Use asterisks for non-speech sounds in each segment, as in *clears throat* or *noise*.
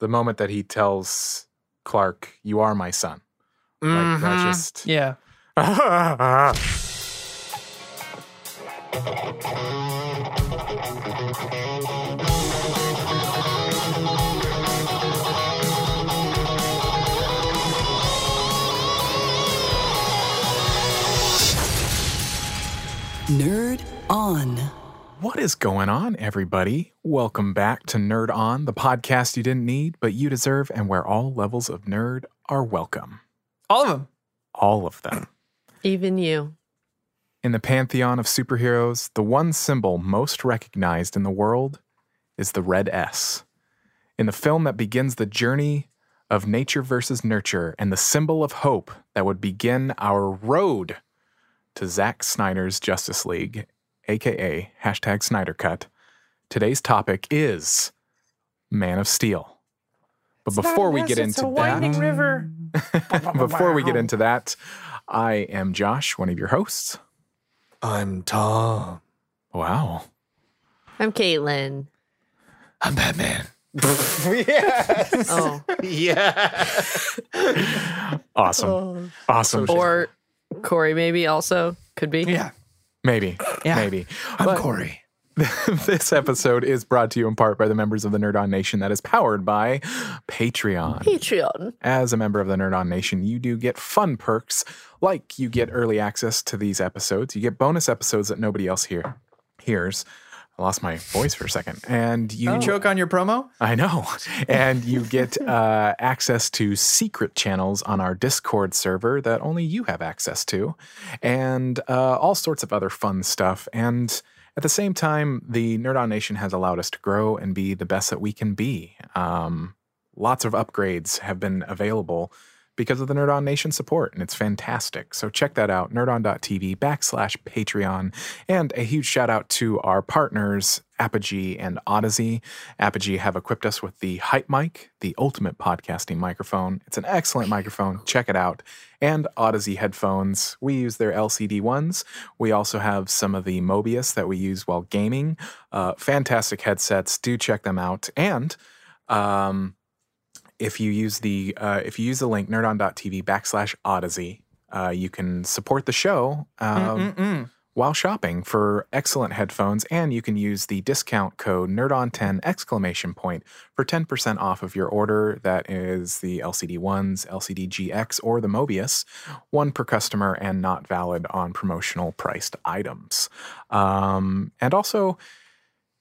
the moment that he tells Clark, "You are my son." Like that Mhm. just Yeah. Nerd On. What is going on, everybody? Welcome back to Nerd On, the podcast you didn't need, but you deserve, and where all levels of nerd are welcome. All of them. All of them. *clears throat* Even you. In the pantheon of superheroes, the one symbol most recognized in the world is the red S. In the film that begins the journey of nature versus nurture and the symbol of hope that would begin our road to Zack Snyder's Justice League, aka hashtag Snyder Cut, today's topic is Man of Steel. But before we get into that, river. *laughs* before we get into that, I am Josh, one of your hosts. I'm Tom. Wow. I'm Caitlin. I'm Batman. *laughs* yes. Oh. yeah. *laughs* Awesome. Oh. Awesome. or Corey, maybe also. Could be. Yeah. Maybe. Yeah. Maybe. I'm But Corey. *laughs* this episode is brought to you in part by the members of the Nerd On Nation that is powered by Patreon. Patreon. As a member of the Nerd On Nation, you do get fun perks like you get early access to these episodes. You get bonus episodes that nobody else here hears. I lost my voice for a second. And you You choke on your promo? I know. *laughs* And you get uh, access to secret channels on our Discord server that only you have access to, and uh, all sorts of other fun stuff. And at the same time, the Nerd On Nation has allowed us to grow and be the best that we can be. Um, lots of upgrades have been available because of the Nerd On Nation support, and it's fantastic. So check that out, nerdon.tv backslash Patreon. And a huge shout out to our partners, Apogee and Audeze. Apogee have equipped us with the Hype Mic, the ultimate podcasting microphone. It's an excellent microphone. Check it out. And Audeze headphones. We use their LCD ones. We also have some of the Mobius that we use while gaming. Uh, fantastic headsets. Do check them out. And um, if you use the uh, if you use the link nerdon.tv backslash audeze uh, you can support the show um, while shopping for excellent headphones and you can use the discount code nerdon10 exclamation point for 10% off of your order. That is the lcd ones lcd gx or the mobius one per customer and not valid on promotional priced items. Um, and also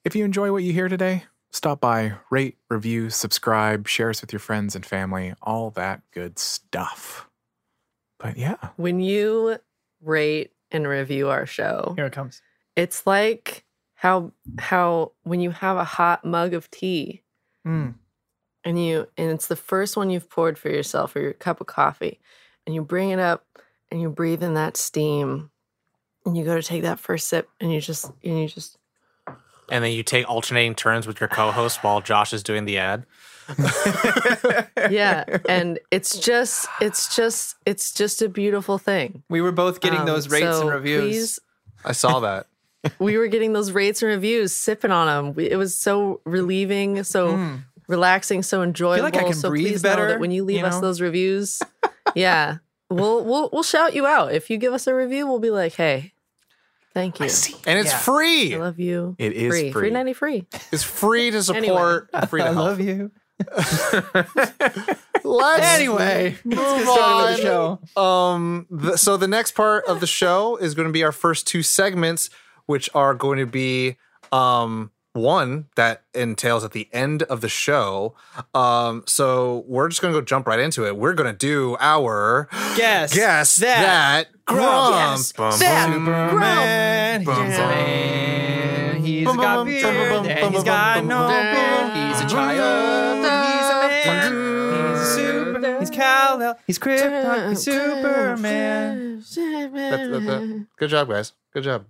if you enjoy what you hear today, stop by, rate, review, subscribe, share us with your friends and family, all that good stuff. But yeah, When you rate and review our show, Here it comes. it's like how how when you have a hot mug of tea Mm. and you and it's the first one you've poured for yourself or your cup of coffee and you bring it up and you breathe in that steam and you go to take that first sip and you just and you just And then you take alternating turns with your co-host while Josh is doing the ad. *laughs* yeah and it's just it's just it's just a beautiful thing We were both getting Um, those rates so and reviews. please- I saw *laughs* that. we were getting those rates and reviews sipping on them it was so relieving so Mm. relaxing so enjoyable like I can so breathe please know better, that when you leave you us those reviews yeah we'll we'll we'll shout you out if you give us a review we'll be like hey thank you And it's Yeah. I love you it is free free. free 90 free It's free to *laughs* support. *laughs* Free to I help. love you. *laughs* Let's Anyway, move let's get started with the on. show. Um, the, so the next part of the show is going to be our first two segments, which are going to be um one that entails at the end of the show. Um, so we're just going to go jump right into it. We're going to do our Guess. guess that. that, Grump. Yes, Bum, that bum, Superman. He's a Bum, bum. man. He's Bum, got beard. bum, bum, and bum, he's bum, got bum, no bum, beard. He's a child. He's a man. He's a super. He's Kal-El. He's Krypton. He's Superman. That's- that- that- good job, guys. Good job.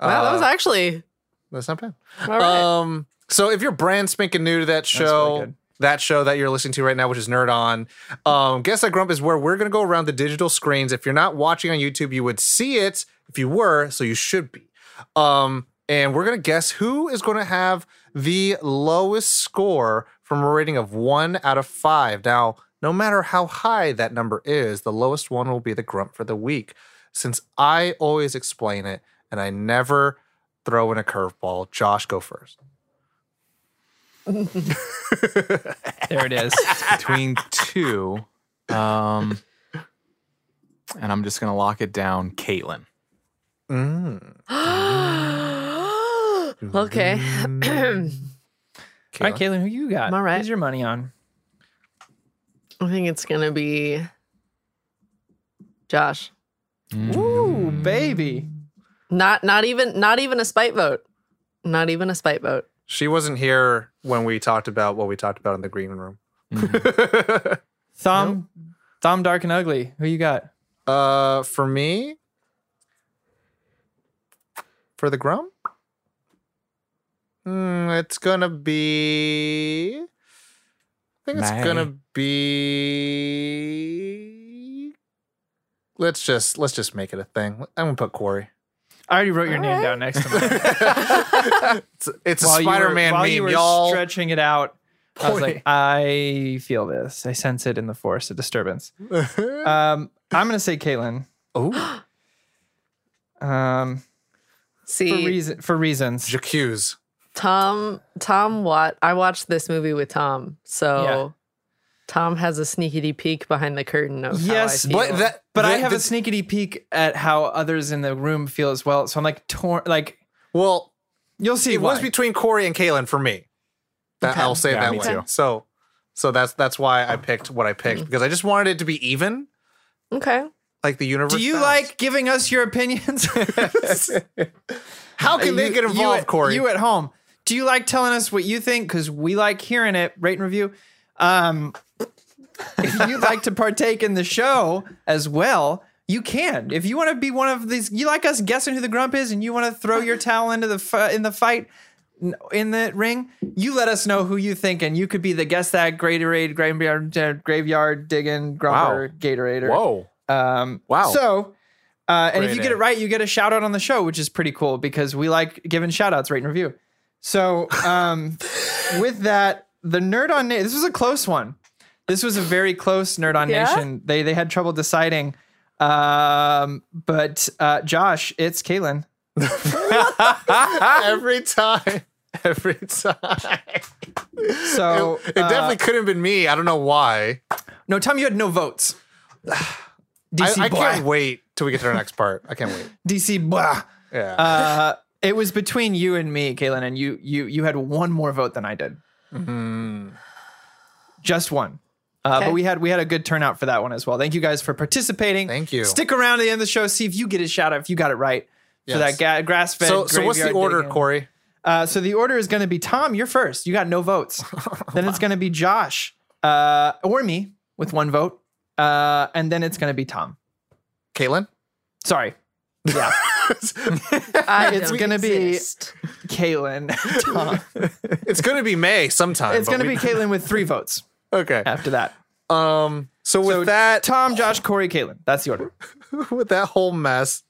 wow that was Uh, actually that's not bad. all right Um, so if you're brand spanking new to that show, good. that show that you're listening to right now, which is Nerd On, um, Guess That Grump is where we're gonna go around the digital screens. If you're not watching on YouTube, you would see it. If you were, so you should be. Um, and we're gonna guess who is gonna have the lowest score from a rating of one out of five. Now, no matter how high that number is, the lowest one will be the grump for the week. Since I always explain it and I never throw in a curveball, Josh, go first. There it is. *laughs* between two. Um, and I'm just gonna lock it down, Caitlin. Mm. *gasps* okay. All right, Caitlin, who you got? I'm All right. Who's your money on? I think it's gonna be Josh. Ooh, baby. Not not even not even a spite vote. Not even a spite vote. She wasn't here when we talked about what we talked about in the green room. *laughs* Thumb, Thumb, dark and ugly. Who you got? Uh, for me, for the Grum, mm, it's gonna be. I think it's May. gonna be. Let's just let's just make it a thing. I'm gonna put Corey. I already wrote your name down next to mine. *laughs* It's, it's a While you were- Spider-Man while meme, you were y'all. stretching it out. I was like, I feel this. I sense it in the force, a disturbance. *laughs* Um, I'm gonna say Caitlin. oh, *gasps* Um, for See, reason for reasons. J'accuse. Tom Tom what I watched this movie with Tom, so Yeah. Tom has a sneaky peek behind the curtain of Yes, how I feel. But that, But I have the- a sneakity peek at how others in the room feel as well. So I'm like torn. Like well. you'll see. it was between Corey and Kaylin for me. That Okay. I'll say Yeah, that me way. too. So, so that's that's why I picked what I picked because I just wanted it to be even, okay. like the universe. Do you bounds. like giving us your opinions? *laughs* How can uh, they You- get you involved, at- Corey? You at home. Do you like telling us what you think? Because we like hearing it. Rate and review. Um, if you'd like to partake in the show as well, you can. If you want to be one of these, you like us guessing who the grump is, and you want to throw your towel into the fi- in the fight in the ring, you let us know who you think, and you could be the guess that Gatorade graveyard uh, graveyard digging grumper Gatorader. Whoa. Um, Wow. So, uh, and if Great you get it right, you get a shout out on the show, which is pretty cool because we like giving shout outs, rate and review. So, um, with that, the nerd on Na- this was a close one. This was a very close nerd on Yeah? nation. They they had trouble deciding. Um, but uh, Josh, it's Kaylin. *laughs* every time, every time. So it uh, definitely couldn't have been me. I don't know why. no. Tom, you had no votes. *sighs* I, DC I boy. can't wait till we get to the next part. I can't wait. DC boy. Yeah. Uh, it was between you and me, Kaylin, and you you you had one more vote than I did. Mhm. Just one. Uh, Okay. But we had we had a good turnout for that one as well. Thank you guys for participating. Thank you. Stick around to the end of the show. See if you get a shout out if you got it right for that ga- grass fed. So, so what's the order, Corey? Uh, so the order is going to be Tom. You're first. You got no votes. *laughs* then it's going to be Josh uh, or me with one vote, uh, and then it's going to be Tom. Caitlin? Sorry. Yeah, *laughs* *laughs* It's gonna be- exist. Caitlin. Tom. it's going to be May sometime. It's going to we- be Caitlin with three votes Okay. after that. Um. So with So that, Tom, Josh, Corey, Caitlin. That's the order. *laughs* with that whole mess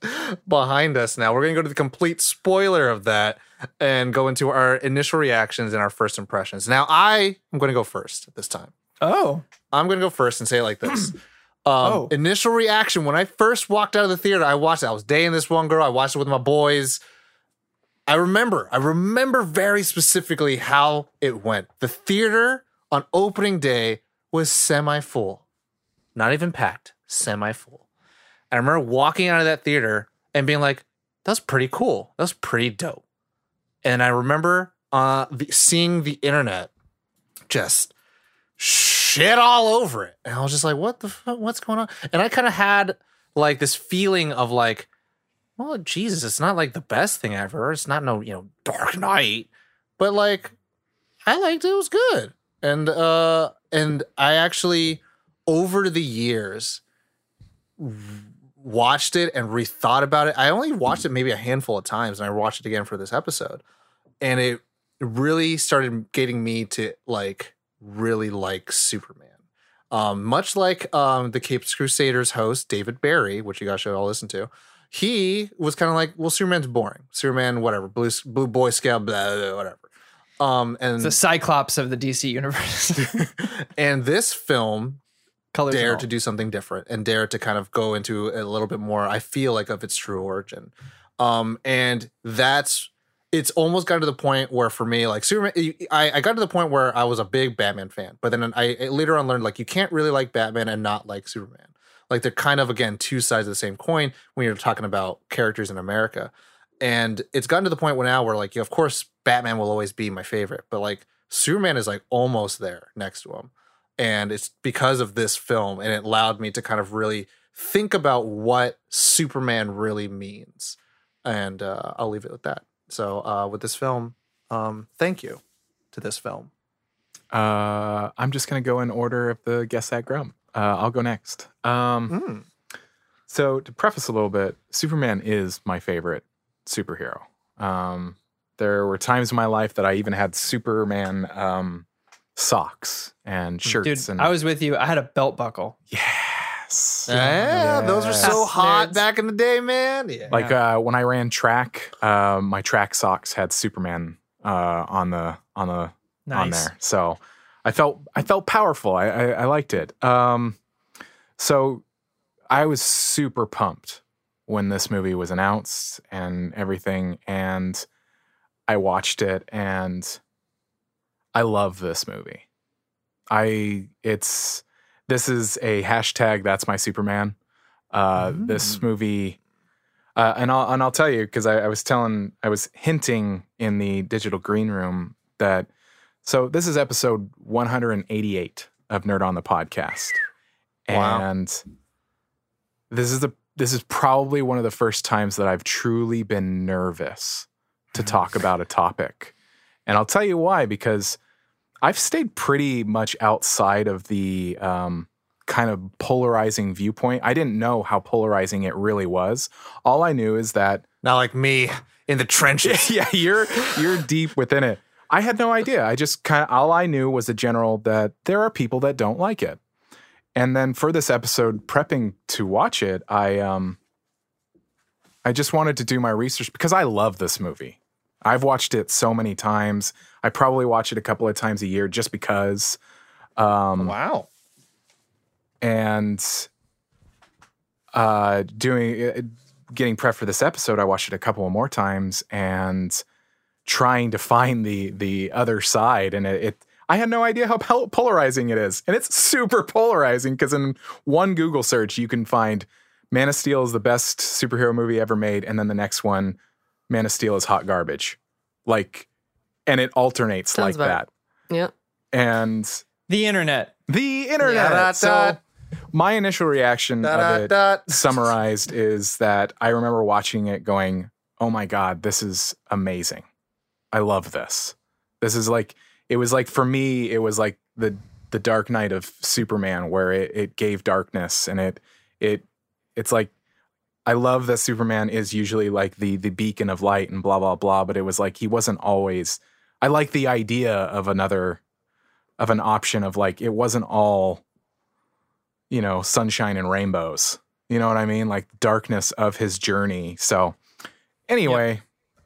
behind us now, we're going to go to the complete spoiler of that and go into our initial reactions and our first impressions. Now, I am going to go first this time. Oh, I'm going to go first and say it like this. Um, Oh. Initial reaction when I first walked out of the theater, I watched it. I was dating this one girl. I watched it with my boys. I remember, I remember very specifically how it went. The theater on opening day was semi full, not even packed, semi full. I remember walking out of that theater and being like, that's pretty cool. That's pretty dope. And I remember uh, the, seeing the internet just shit all over it. And I was just like, what the fuck? What's going on? And I kind of had like this feeling of like, well, Jesus, it's not like the best thing ever. It's not no, you know, Dark Knight, but like, I liked it. It was good. And uh, and I actually over the years watched it and rethought about it. I only watched it maybe a handful of times, and I watched it again for this episode, and it really started getting me to like really like Superman. Um, much like um, the Capes Crusaders host David Barry, which you guys should all listen to, he was kind of like, well, Superman's boring. Superman, whatever, blue blue boy scout, blah, blah, blah, whatever. Um, and The Cyclops of the DC universe. *laughs* and this film Colors dare to do something different and dare to kind of go into a little bit more i feel like of its true origin um and that's it's almost got to the point where for me like superman i, I got to the point where i was a big batman fan but then I, I later on learned like you can't really like batman and not like superman. Like they're kind of again two sides of the same coin when you're talking about characters in america. And it's gotten to the point where now where like of course batman will always be my favorite but like superman is like almost there next to him. And it's because of this film and it allowed me to kind of really think about what superman really means. And uh, i'll leave it with that so uh, with this film um, thank you to this film Uh, I'm just gonna go in order of the guess at Grum. Uh, I'll go next. Um, Mm. So to preface a little bit, Superman is my favorite superhero. Um, there were times in my life that I even had Superman um, socks and shirts. Dude, and I was with you. I had a belt buckle. Yes, yeah, those were so Yes. hot Nerds. back in the day man yeah like uh, when I ran track, uh, my track socks had Superman uh, on the on the on Nice. there. So I felt I felt powerful. I I, I liked it. Um, so I was super pumped when this movie was announced and everything, and I watched it, and I love this movie. I it's this is a hashtag. That's my Superman. Uh, This movie. Uh, and I'll and I'll tell you because I, I was telling I was hinting in the digital green room that so this is episode 188 of Nerd on the podcast, Wow. and this is the this is probably one of the first times that I've truly been nervous to talk about a topic, and I'll tell you why because I've stayed pretty much outside of the um, kind of polarizing viewpoint. I didn't know how polarizing it really was. All I knew is that not like me in the trenches *laughs* yeah, you're you're deep within it. I had no idea. I just kind of all I knew was a general that there are people that don't like it. And then for this episode, prepping to watch it, I um I just wanted to do my research because I love this movie. I've watched it so many times. I probably watch it a couple of times a year just because. Um, wow and uh doing uh, getting prep for this episode i watched it a couple of more times and trying to find the the other side and it, it i had no idea how polarizing it is and it's super polarizing because in one google search you can find man of steel is the best superhero movie ever made and then the next one man of steel is hot garbage like and it alternates Sounds like about- that Yeah. and The internet. the internet. Dot, so dot. my initial reaction Dot, of dot, it dot. summarized is that I remember watching it going, "Oh my god, this is amazing. I love this. This is like it was like for me it was like the the Dark Knight of Superman where it it gave darkness and it it it's like I love that Superman is usually like the the beacon of light and blah blah blah, but it was like he wasn't always. I like the idea of another of an option of like it wasn't all you know sunshine and rainbows. You know what I mean? Like darkness of his journey. So anyway,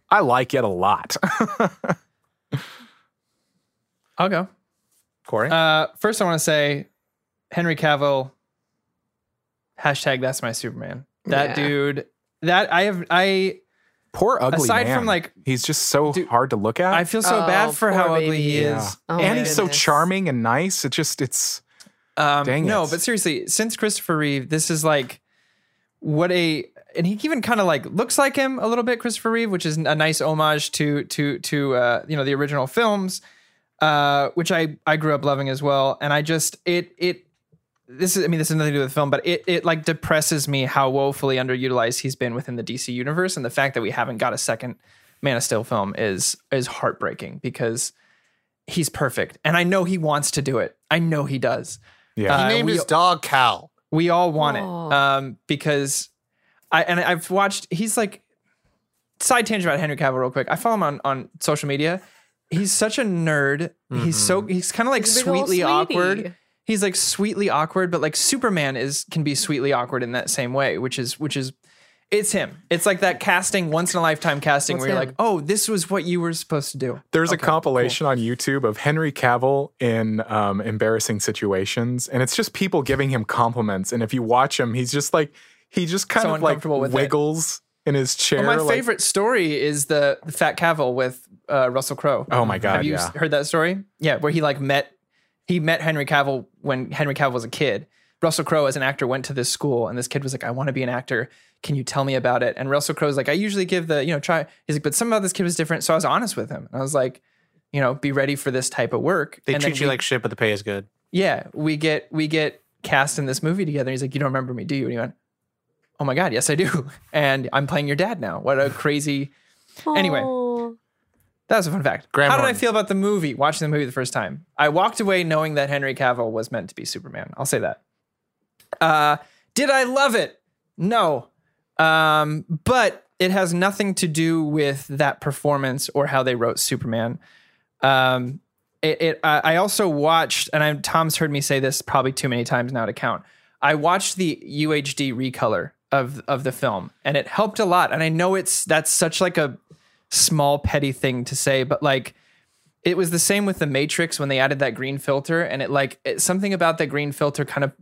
I like it a lot. *laughs* I'll go. corey Uh, first, I want to say Henry Cavill. Hashtag that's my Superman. That Yeah. dude. That I have. I Poor ugly Aside man. from, like- he's just so Dude, hard to look at. I feel so Oh, bad for how poor ugly he baby. is. Oh and my he's so charming and nice. It just it's Um, Dang no, it. but seriously, since Christopher Reeve, this is like what a and he even kind of like looks like him a little bit, Christopher Reeve, which is a nice homage to to to uh, you know the original films, uh, which I I grew up loving as well. And I just it it this is I mean this has nothing to do with the film, but it it like depresses me how woefully underutilized he's been within the DC universe, and the fact that we haven't got a second Man of Steel film is is heartbreaking because he's perfect, and I know he wants to do it. I know he does yeah. Uh, he named we- his dog Kal we all want Aw. it um, because I and I've watched. He's like side tangent about Henry Cavill real quick. I follow him on on social media. He's such a nerd. He's so he's kind of like He's a big ol' sweetly awkward. He's like sweetly awkward, but like Superman is can be sweetly awkward in that same way, which is which is It's him. It's like that casting, once in a lifetime casting, It's where you're him. like, oh, this was what you were supposed to do. There's Okay, a compilation on YouTube of Henry Cavill in um, embarrassing situations, and it's just people giving him compliments. And if you watch him, he's just like he just kind So of like uncomfortable with it. wiggles in his chair. Well, my like- favorite story is the, the Fat Cavill with uh, Russell Crowe. Oh my god! Have you yeah. heard that story? Yeah, where he like met he met Henry Cavill when Henry Cavill was a kid. Russell Crowe as an actor went to this school and this kid was like, I want to be an actor. Can you tell me about it? And Russell Crowe's like, I usually give the, you know, try. He's like, but something about this kid was different. So I was honest with him. And I was like, you know, be ready for this type of work. They and treat you we- like shit, but the pay is good. yeah, we get we get cast in this movie together. He's like, you don't remember me, do you? And he went, oh my god, yes I do. *laughs* And I'm playing your dad now. What a crazy. Anyway. That was a fun fact. Graham How did I feel about the movie? Watching the movie the first time, I walked away knowing that Henry Cavill was meant to be Superman. I'll say that. Uh, did I love it? No, um, but it has nothing to do with that performance or how they wrote Superman. Um, it, it I I also watched, and I, Tom's heard me say this probably too many times now to count. I watched the UHD recolor of of the film, and it helped a lot. And I know it's that's such like a small petty thing to say, but like it was the same with the Matrix when they added that green filter, and it like it, something about that green filter kind of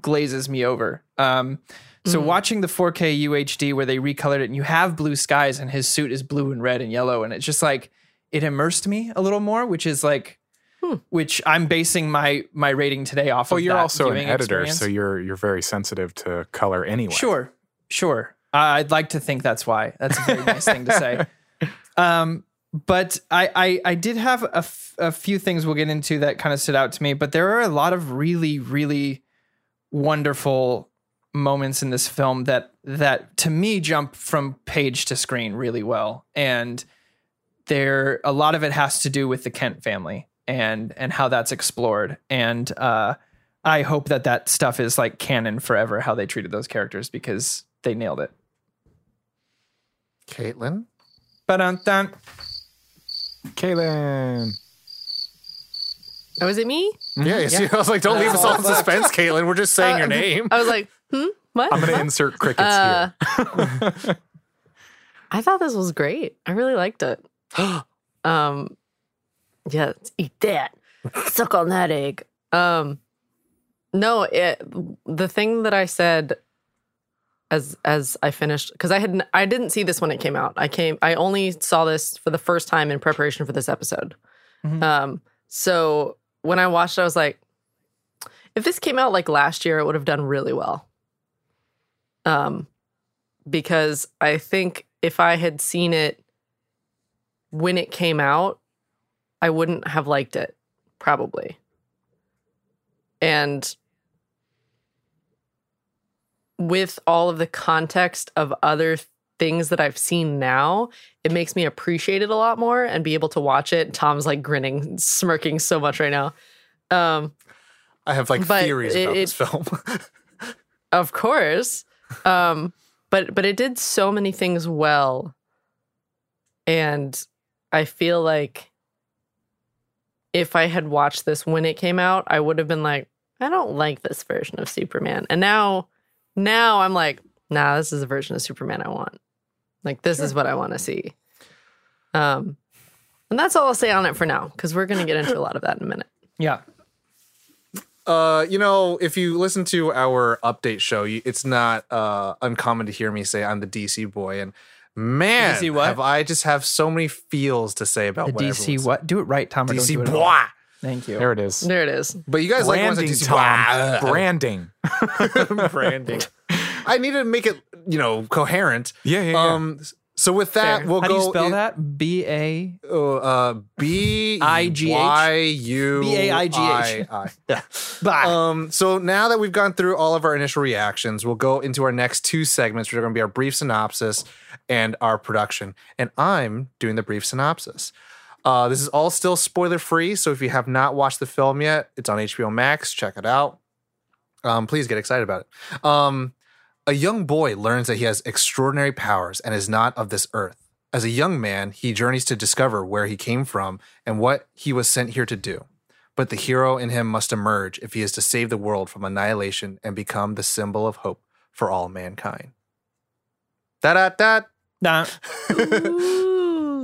glazes me over. Um, so watching the 4K UHD where they recolored it, and you have blue skies, and his suit is blue and red and yellow, and it's just like it immersed me a little more, which is like. Which I'm basing my my rating today off Well, of. you're that also an viewing editor, experience. so you're you're very sensitive to color anyway. Sure, sure. I'd like to think that's why. That's a very nice thing to say. *laughs* Um, but I, I, I did have a, f- a few things we'll get into that kind of stood out to me. But there are a lot of really, really wonderful moments in this film that that to me jump from page to screen really well. And there, a lot of it has to do with the Kent family and and how that's explored. And uh, I hope that that stuff is like canon forever. How they treated those characters because they nailed it. Caitlin? But um, Kaylin. Oh, was it me? Yeah, you see, I was like, don't leave us all in suspense, Caitlin. We're just saying your name. I was like, hmm, what? I'm going to insert crickets Uh, here. *laughs* *laughs* I thought this was great. I really liked it. *gasps* um, yeah, eat that. Suck on that egg. Um, no, it, the thing that I said as as I finished because I had I didn't see this when it came out. I came I only saw this for the first time in preparation for this episode. Mhm. Um, so when I watched, it, I was like, if this came out like last year, it would have done really well. Um, because I think if I had seen it when it came out, I wouldn't have liked it, probably. And with all of the context of other things that I've seen now, it makes me appreciate it a lot more and be able to watch it. Tom's like grinning, smirking so much right now. Um, I have like theories it- about it- this film. *laughs* of course. Um, but but it did so many things well. And I feel like if I had watched this when it came out, I would have been like, I don't like this version of Superman. And now now I'm like, nah, this is a version of Superman I want. Like this is what I want to see. Um and that's all I'll say on it for now, because we're gonna get into a lot of that in a minute. yeah, Uh, you know, if you listen to our update show, you, it's not uh, uncommon to hear me say I'm the DC boy, and man, DC what? have I just have so many feels to say about the what DC what? Do it right, Tom. or don't do DC it at all. boy. Thank you. There it is. There it is. But you guys like ones that Branding, DC Tom. Blah. Branding. *laughs* branding. I need to make it, you know, coherent. Yeah, yeah, yeah. Um. So with that, Fair. we'll How go. do you spell in- that? B A. Oh, uh, B I-G-H? Y U B-A-I-G-H. I- I. *laughs* Yeah. Bah. Um, so now that we've gone through all of our initial reactions, we'll go into our next two segments, which are going to be our brief synopsis and our production. And I'm doing the brief synopsis. Uh, this is all still spoiler free, so if you have not watched the film yet, it's on HBO Max. Check it out. Um, please get excited about it. Um, a young boy learns that he has extraordinary powers and is not of this earth. As a young man, he journeys to discover where he came from and what he was sent here to do. But the hero in him must emerge if he is to save the world from annihilation and become the symbol of hope for all mankind. Da da da. Nah.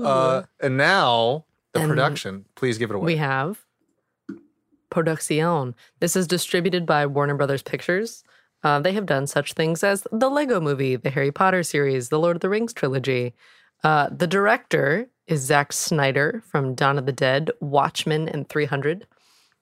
Uh, and now the And production. Please give it away. we have Producción. This is distributed by Warner Brothers Pictures. Uh, they have done such things as the Lego movie, the Harry Potter series, the Lord of the Rings trilogy. Uh, the director is Zack Snyder from Dawn of the Dead, Watchmen, and 300.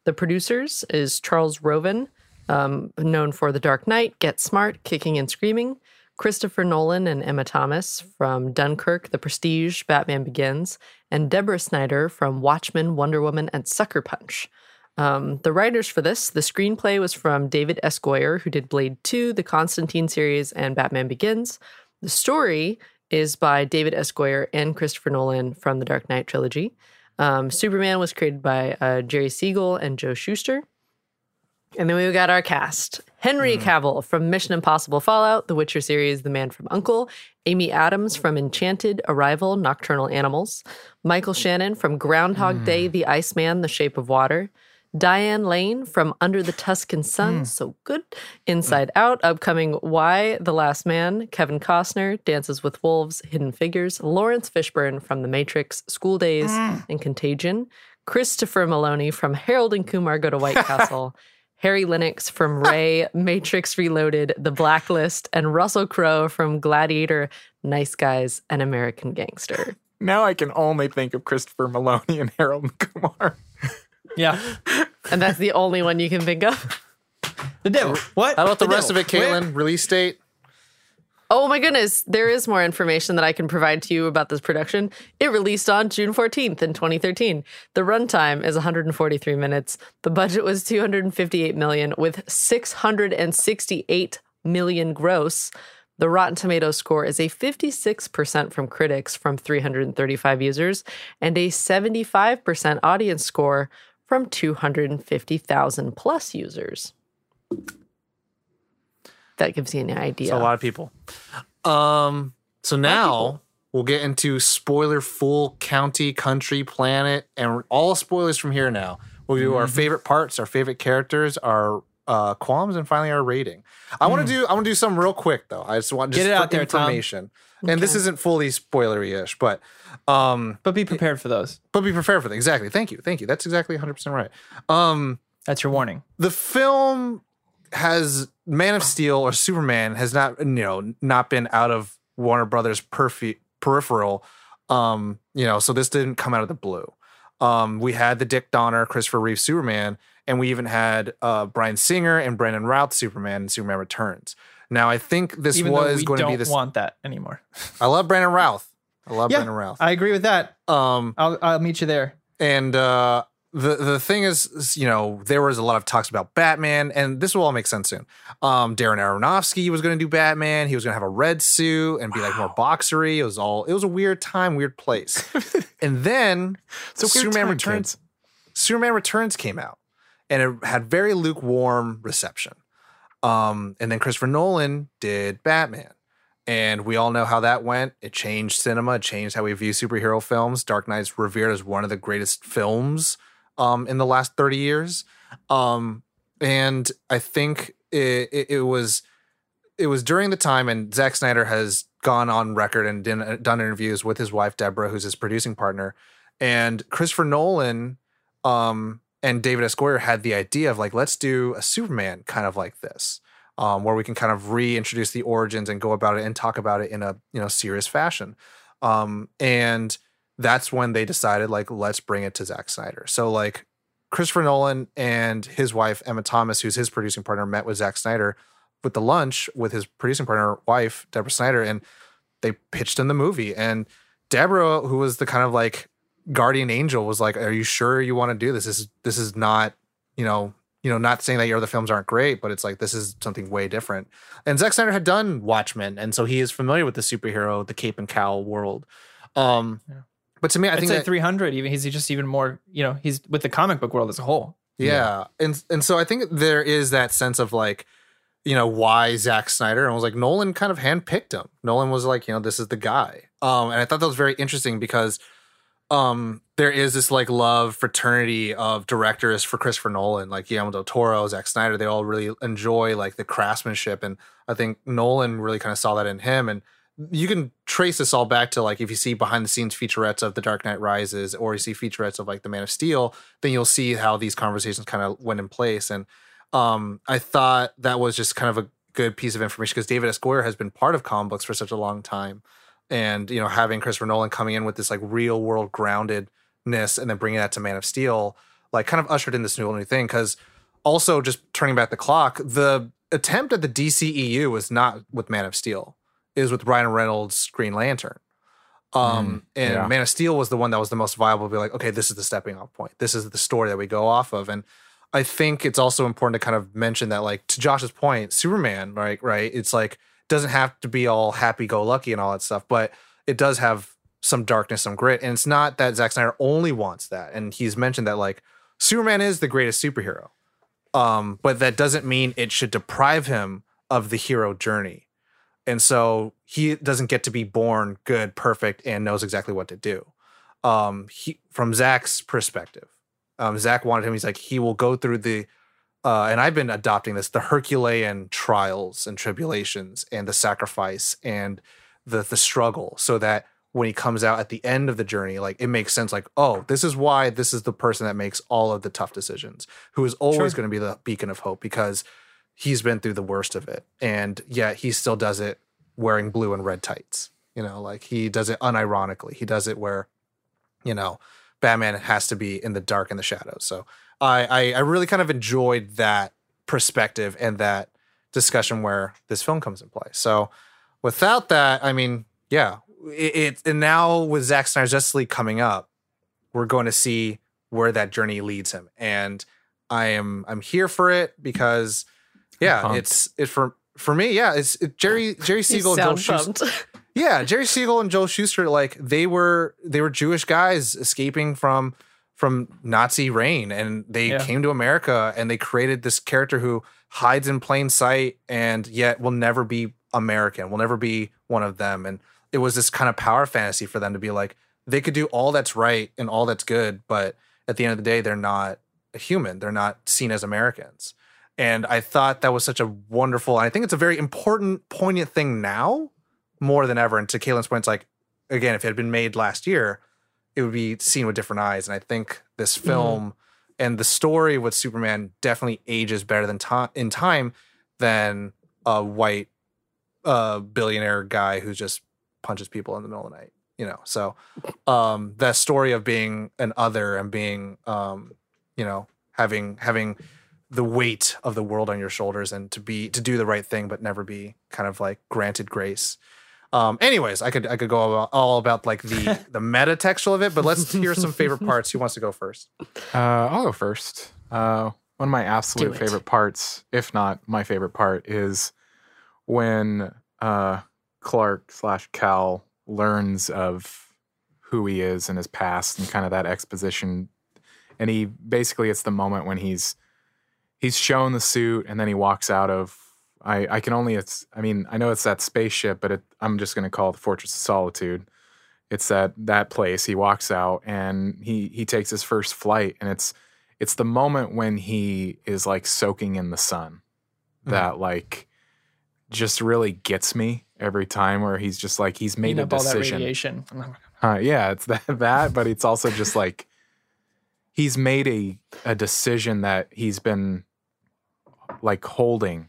The producers is Charles Roven, um, known for The Dark Knight, Get Smart, Kicking and Screaming, Christopher Nolan and Emma Thomas from Dunkirk, The Prestige, Batman Begins, and Deborah Snyder from Watchmen, Wonder Woman, and Sucker Punch. Um, the writers for this, the screenplay was from David S. Goyer, who did Blade 2, the Constantine series, and Batman Begins. The story is by David S. Goyer and Christopher Nolan from the Dark Knight trilogy. Um, Superman was created by uh, Jerry Siegel and Joe Shuster. And then we got our cast. Henry hmm. Cavill from Mission Impossible Fallout, The Witcher series, The Man from Uncle, Amy Adams from Enchanted, Arrival, Nocturnal Animals, Michael Shannon from Groundhog hmm. Day, The Iceman, The Shape of Water, Diane Lane from Under the Tuscan Sun, hmm. so good, Inside Out, upcoming Why, The Last Man, Kevin Costner, Dances with Wolves, Hidden Figures, Laurence Fishburne from The Matrix, School Days, and Contagion, Christopher Meloni from Harold and Kumar Go to White *laughs* Castle. Harry Lennix from Ray, *laughs* Matrix Reloaded, The Blacklist, and Russell Crowe from Gladiator, Nice Guys, and American Gangster. Now I can only think of Christopher Meloni and Harold Kumar. Yeah. And that's the only one you can think of. The devil. What? How about the, rest devil. of it, Caitlin? Release date? Oh my goodness, there is more information that I can provide to you about this production. It released on June 14th in 2013. The runtime is 143 minutes. The budget was 258 million with 668 million gross. The Rotten Tomatoes score is a 56% from critics from 335 users and a 75% audience score from 250,000 plus users. That gives you an idea. It's a lot of people. Um, so now we'll get into spoiler full county, country, planet, and all spoilers from here now. We'll do Mm-hmm. our favorite parts, our favorite characters, our uh, qualms, and finally our rating. I want to do I want to do something real quick though. I just want just Mm. Get it for out there, Tom. information. And this isn't fully spoilery-ish, but um, But be prepared for those. but be prepared for them. Exactly. Thank you. Thank you. That's exactly 100% right. Um, That's your warning. the film has Man of Steel or Superman has not you know not been out of Warner Brothers perfi- peripheral. Um, you know, so this didn't come out of the blue. Um, we had the Dick Donner, Christopher Reeve Superman, and we even had uh, Bryan Singer and Brandon Routh Superman and Superman Returns. Now I think this Even was going to be this. want that anymore. I love Brandon Routh. I love Yeah. Brandon Routh. I agree with that. Um, I'll I'll meet you there. and uh, the the thing is, is, you know, there was a lot of talks about Batman, and this will all make sense soon. Um, Darren Aronofsky was going to do Batman. He was going to have a red suit and be like more boxery. It was all. It was a weird time, weird place. *laughs* and then So Superman time, Returns. kids. Superman Returns came out, and it had very lukewarm reception. Um, and then Christopher Nolan did Batman. And we all know how that went. It changed cinema, it changed how we view superhero films. Dark Knight's revered as one of the greatest films um, in the last 30 years. Um, and I think it, it, it was it was during the time, and Zack Snyder has gone on record and done, done interviews with his wife Deborah, who's his producing partner, and Christopher Nolan um, and David S. Goyer had the idea of like, let's do a Superman kind of like this, um, where we can kind of reintroduce the origins and go about it and talk about it in a you know serious fashion. Um, and that's when they decided like, let's bring it to Zack Snyder. So like, Christopher Nolan and his wife Emma Thomas, who's his producing partner, met with Zack Snyder with the lunch with his producing partner wife Deborah Snyder, and they pitched in the movie. And Deborah, who was the kind of like guardian angel was like, "Are you sure you want to do this? This is this is not, you know, you know, not saying that your other films aren't great, but it's like this is something way different." And Zack Snyder had done Watchmen, and so he is familiar with the superhero, the cape and cowl world. Um, but to me, I I'd think say that, 300. Even he's just even more. You know, he's with the comic book world as a whole. yeah. and and so I think there is that sense of like. You know why Zack Snyder and I was like Nolan kind of handpicked him. Nolan was like, you know, this is the guy. Um, and I thought that was very interesting because um there is this like love fraternity of directors for Christopher Nolan, like Guillermo del Toro, Zack Snyder. They all really enjoy like the craftsmanship, and I think Nolan really kind of saw that in him. And you can trace this all back to like if you see behind the scenes featurettes of The Dark Knight Rises or you see featurettes of like The Man of Steel, then you'll see how these conversations kind of went in place. And um, I thought that was just kind of a good piece of information because David S. Goyer has been part of comic books for such a long time. And, you know, having Christopher Nolan coming in with this like real world groundedness and then bringing that to Man of Steel, like kind of ushered in this new, new thing. Because also just turning back the clock, the attempt at the DCEU was not with Man of Steel is with Ryan Reynolds' Green Lantern. Um, and yeah. Man of Steel was the one that was the most viable. to Be like, okay, this is the stepping off point. This is the story that we go off of. And I think it's also important to kind of mention that, like, to Josh's point, Superman, right, right, it's like doesn't have to be all happy go lucky and all that stuff, but it does have some darkness, some grit. And it's not that Zack Snyder only wants that. And he's mentioned that like Superman is the greatest superhero. Um, but that doesn't mean it should deprive him of the hero journey. And so he doesn't get to be born good, perfect, and knows exactly what to do. Um, he, from Zach's perspective, um, Zach wanted him. He's like he will go through the, uh, and I've been adopting this: the Herculean trials and tribulations, and the sacrifice and the the struggle, so that when he comes out at the end of the journey, like it makes sense. Like, oh, this is why this is the person that makes all of the tough decisions, who is always Sure. going to be the beacon of hope because he's been through the worst of it, and yet he still does it wearing blue and red tights. You know, like he does it unironically. He does it where, you know, Batman has to be in the dark and the shadows. So I, I I really kind of enjoyed that perspective and that discussion where this film comes in play. So without that, I mean, yeah, it, it and now with Zack Snyder's Justice League coming up, we're going to see where that journey leads him. And I am I'm here for it because yeah, pumped. it's it for for me, yeah, it's it, Jerry *laughs* Jerry Siegel and Joe sound Shuster. *laughs* Yeah, Jerry Siegel and Joe Shuster, like they were they were Jewish guys escaping from from Nazi reign, and they Yeah. came to America and they created this character who hides in plain sight and yet will never be American, will never be one of them. And it was this kind of power fantasy for them to be like they could do all that's right and all that's good, but at the end of the day, they're not a human. They're not seen as Americans. And I thought that was such a wonderful, and I think it's a very important, poignant thing now more than ever. And to Kaylin's point, it's like, again, if it had been made last year, it would be seen with different eyes. And I think this film and the story with Superman definitely ages better than time in time than a white uh, billionaire guy who just punches people in the middle of the night. You know, so um, that story of being an other and being, um, you know, having having the weight of the world on your shoulders and to be to do the right thing but never be kind of like granted grace um anyways i could i could go about, all about like the *laughs* the meta textual of it but let's hear some favorite parts who wants to go first *laughs* Uh, I'll go first. Uh, one of my absolute favorite parts, if not my favorite part, is when uh, Clark slash Kal learns of who he is and his past and kind of that exposition. And he basically it's the moment when he's he's shown the suit and then he walks out of I, I can only it's I mean I know it's that spaceship but it, I'm just gonna call it the Fortress of Solitude. It's that that place. He walks out and he he takes his first flight and it's it's the moment when he is like soaking in the sun Mhm. that like just really gets me every time where he's just like he's made Eating a up all that decision. radiation. *laughs* Uh, yeah, it's that *laughs* that, but it's also just like he's made a a decision that he's been like holding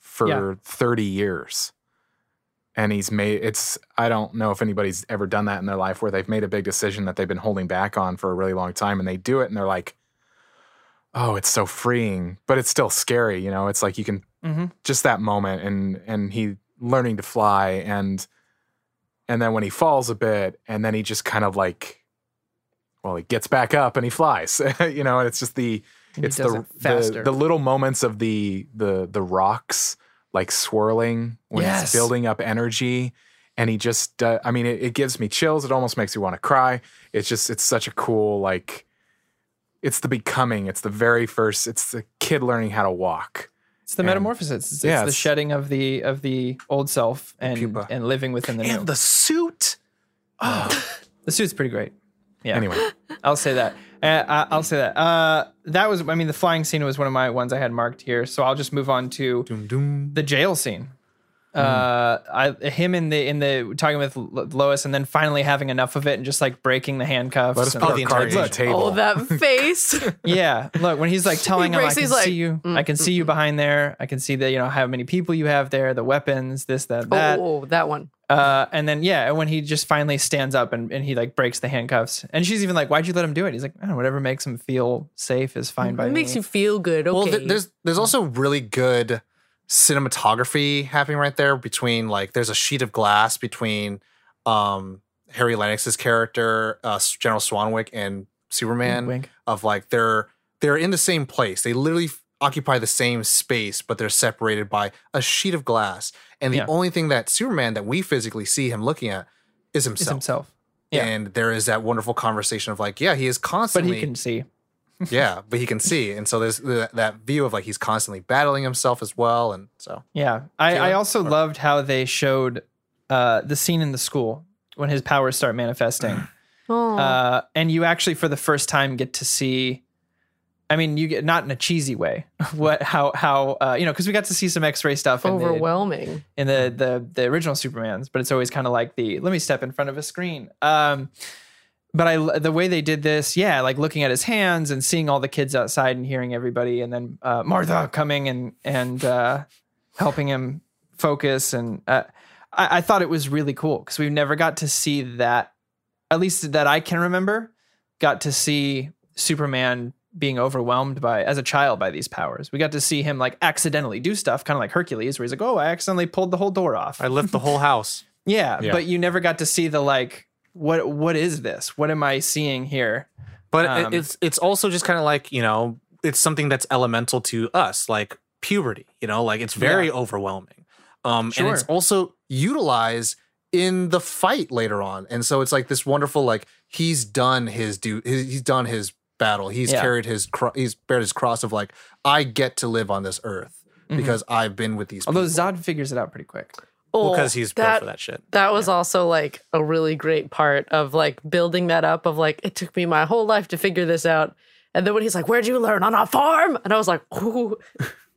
for Yeah. 30 years. And he's made it's I don't know if anybody's ever done that in their life where they've made a big decision that they've been holding back on for a really long time and they do it and they're like oh, it's so freeing, but it's still scary, you know? It's like you can hmm just that moment and and he learning to fly and and then when he falls a bit and then he just kind of like well he gets back up and he flies *laughs* you know and it's just the And it's the, the the little moments of the the the rocks like swirling when Yes. it's building up energy and he just uh, i mean it, it gives me chills it almost makes me want to cry it's just it's such a cool like it's the becoming it's the very first it's the kid learning how to walk It's the And- metamorphosis. It's, Yeah, it's the shedding of the of the old self and pupa. and living within the new. and the suit oh the suit's pretty great. Yeah. anyway I'll say that. Uh, I'll say that. Uh, that was. I mean, the flying scene was one of my ones I had marked here. So I'll just move on to doom doom the jail scene. Uh, I him in the in the talking with Lois, and then finally having enough of it and just like breaking the handcuffs. Let us and- put Oh, the cards on the table. Oh, that face. *laughs* *laughs* yeah, look when he's like telling him, I can he's see like, you, mm, I can see you behind there, I can see that you know how many people you have there, the weapons, this, that, that. oh, that one. Uh, and then yeah, when he just finally stands up and, and he like breaks the handcuffs, and she's even like, "Why'd you let him do it?" He's like, I know, "Whatever makes him feel safe is fine by It me." makes you feel good. Okay. Well, th- there's there's also really good cinematography happening right there between like there's a sheet of glass between um Harry Lennix's character, uh, General Swanwick, and Superman Wink. of like they're they're in the same place. They literally f- occupy the same space, but they're separated by a sheet of glass. And the Yeah. only thing that Superman that we physically see him looking at is It's himself. himself, Yeah. And there is that wonderful conversation of like, yeah, he is constantly. but he can see. *laughs* yeah, but he can see, and so there's th- that view of like he's constantly battling himself as well, and so Yeah, I, I also Or- loved how they showed uh, the scene in the school when his powers start manifesting, *gasps* oh. uh, and you actually for the first time get to see. I mean, you get not in a cheesy way. *laughs* What how how uh, you know because we got to see some X-ray stuff in the, overwhelming. in the the the original Supermans, but it's always kind of like the let me step in front of a screen. Um, but I the way they did this, yeah, like looking at his hands and seeing all the kids outside and hearing everybody, and then uh, Martha coming and and uh, helping him focus, and uh, I, I thought it was really cool because we've never got to see that, at least that I can remember, got to see Superman being overwhelmed by as a child by these powers. We got to see him like accidentally do stuff, kind of like Hercules, where he's like, "Oh, I accidentally pulled the whole door off." I lift the whole *laughs* house. yeah, Yeah. but you never got to see the like, what what is this? What am I seeing here? But Um, it's it's also just kind of like you know it's something that's elemental to us, like puberty. You know, like it's very overwhelming, um, and it's also utilized in the fight later on, and so it's like this wonderful like he's done his do his, he's done his battle. He's Yeah. carried his cro- he's bared his cross of like I get to live on this earth Mhm. because I've been with these. Although people. Zod figures it out pretty quick. Oh, because he's built that, for that shit. That was also like a really great part of like building that up of like it took me my whole life to figure this out. And then when he's like, Where'd you learn? On a farm? And I was like, *laughs* Ooh,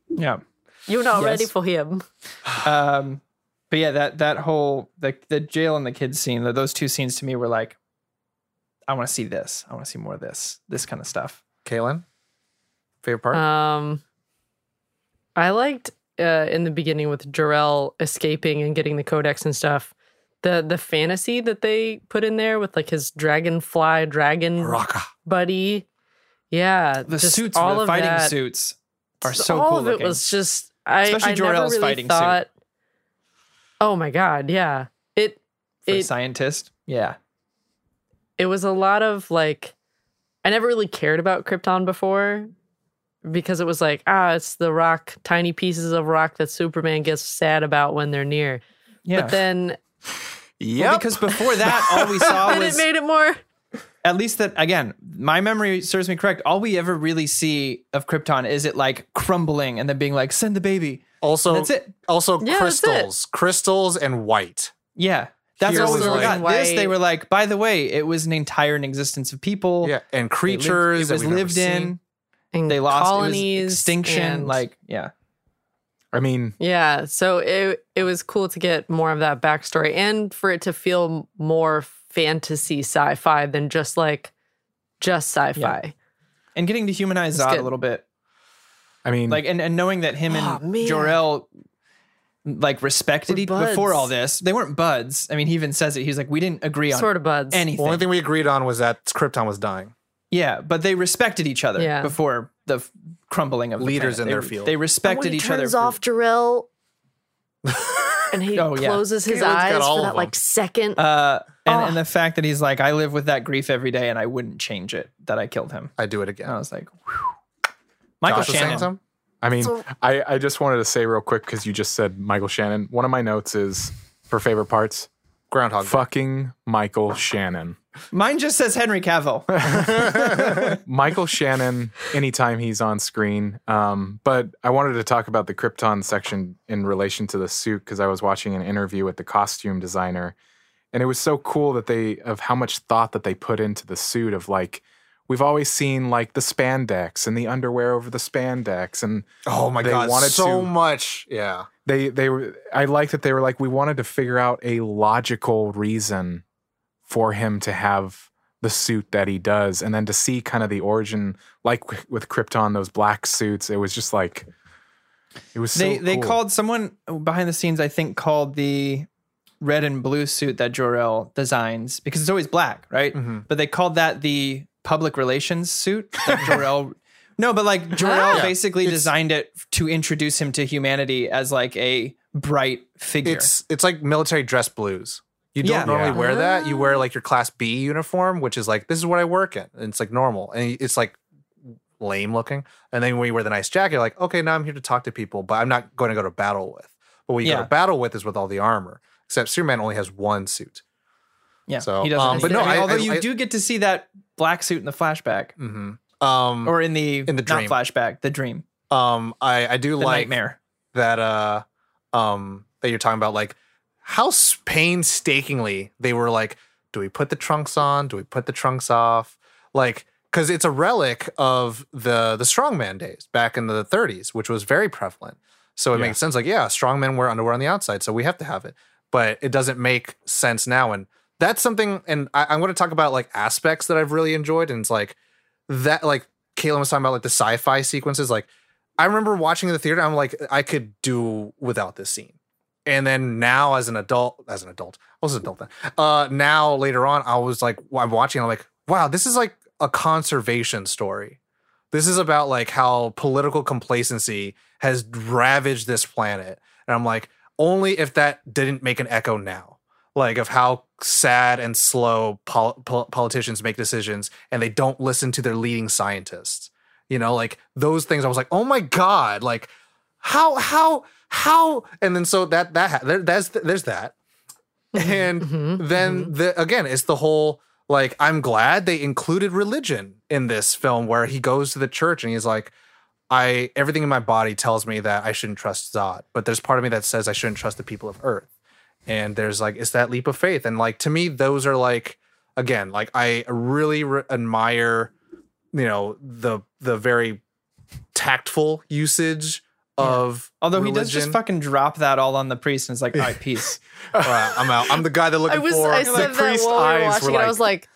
Yeah. you're not Yes. ready for him. *sighs* Um, but yeah, that that whole the the jail and the kids scene, those two scenes to me were like, I want to see this. I want to see more of this. This kind of stuff. Kaylin, favorite part. Um I liked uh in the beginning with Jor-El escaping and getting the codex and stuff. The the fantasy that they put in there with like his dragonfly dragon Raka. buddy. Yeah. The suits, all the of fighting that. suits are so all cool of it was just I, Especially I never Jor-El's really fighting suit. thought. Oh my god, yeah. It For a it scientist. Yeah. It was a lot of like I never really cared about Krypton before because it was like ah it's the rock tiny pieces of rock that Superman gets sad about when they're near. Yeah. But then Yeah. Well, because before that, all we *laughs* saw then it made it more at least that again, my memory serves me correct. All we ever really see of Krypton is it like crumbling and then being like, send the baby. Also, That's it. Also, Yeah, that's it. crystals, crystals, and white. Yeah. That's Here all we was like- got. This, they were like, by the way, it was an entire existence of people. Yeah, and They lived- creatures. It was that lived in. and They lost colonies it extinction. and- Like, yeah. I mean, Yeah, so it it was cool to get more of that backstory and for it to feel more fantasy sci-fi than just like just sci-fi. And getting to humanize It's Zod good. a little bit. I mean, Like and, and knowing that him Oh, and man. Jor-El like respected each before all this. They weren't buds. I mean, he even says it. He's like, we didn't agree on Sort of buds. anything. The only thing we agreed on was that Krypton was dying. Yeah, but they respected each other Yeah. before the f- crumbling of the Leaders planet. in They- their field. They And when respected he each other. turns for- off Jor-El *laughs* and he Oh, yeah. closes his Caitlin's got eyes all for of that them. like second. uh, and, Oh. and the fact that he's like, I live with that grief every day, and I wouldn't change it that I killed him. I do it And I was like, whew. Michael Josh was saying Shannon. something? I mean, So- I, I just wanted to say real quick because you just said Michael Shannon. One of my notes is for favorite parts, Groundhog. Fucking Michael Shannon. Mine just says Henry Cavill. *laughs* *laughs* Michael Shannon, anytime he's on screen. Um, but I wanted to talk about the Krypton section in relation to the suit because I was watching an interview with the costume designer, and it was so cool that they of how much thought that they put into the suit of like we've always seen like the spandex and the underwear over the spandex and Oh my They god, wanted so to- much. Yeah. they they were I like that they were like we wanted to figure out a logical reason for him to have the suit that he does and then to see kind of the origin like with Krypton those black suits it was just like it was so they they cool. called someone behind the scenes, I think, called the red and blue suit that Jor-El designs because it's always black, right? Mhm. But they called that the public relations suit that Jor-El. *laughs* no, but like Jor-El Ah. basically It's- designed it to introduce him to humanity as like a bright figure. It's it's like military dress blues. You don't Yeah. normally Yeah. wear that. You wear like your class B uniform, which is like this is what I work in. And it's like normal. And it's like lame looking. And then when you wear the nice jacket, you're like, okay, now I'm here to talk to people, but I'm not going to go to battle with. But what you go to battle with is with all the armor. Except Superman only has one suit. Yeah, so, he doesn't. um, but no, I- although I- you I- do get to see that black suit in the flashback hmm Um, or in the In the not dream. flashback, the dream, um, I I do the like nightmare. that uh um that you're talking about like how painstakingly they were like do we put the trunks on do we put the trunks off like because it's a relic of the the strongman days back in the 30s which was very prevalent so it Yeah. makes sense like yeah strongmen wear underwear on the outside so we have to have it but it doesn't make sense now and that's something and I, i'm going to talk about like aspects that i've really enjoyed and it's like that like Caitlin was talking about like the sci-fi sequences like I remember watching in the theater. I'm like, I could do without this scene. And then now, as an adult, as an adult, I was an adult then. Uh, now later on, I was like, I'm watching. I'm like, wow, this is like a conservation story. This is about like how political complacency has ravaged this planet. And I'm like, only if that didn't make an echo now, like of how sad and slow pol- pol- politicians make decisions and they don't listen to their leading scientists. You know like those things i was like oh my god like how how how? And then so that that ha- there, that's there's that. And Mhm, then the again it's the whole like i'm glad they included religion in this film where he goes to the church and he's like i everything in my body tells me that i shouldn't trust zod but there's part of me that says i shouldn't trust the people of earth and there's like it's that leap of faith and like to me those are like again like i really re- admire you know the the very tactful usage of Although he does just fucking drop that all on the priest and it's like, *laughs* all right, peace. *laughs* All right, i'm out i'm the guy they're looking I was for I The said that priest's while we were eyes watching it. I was like,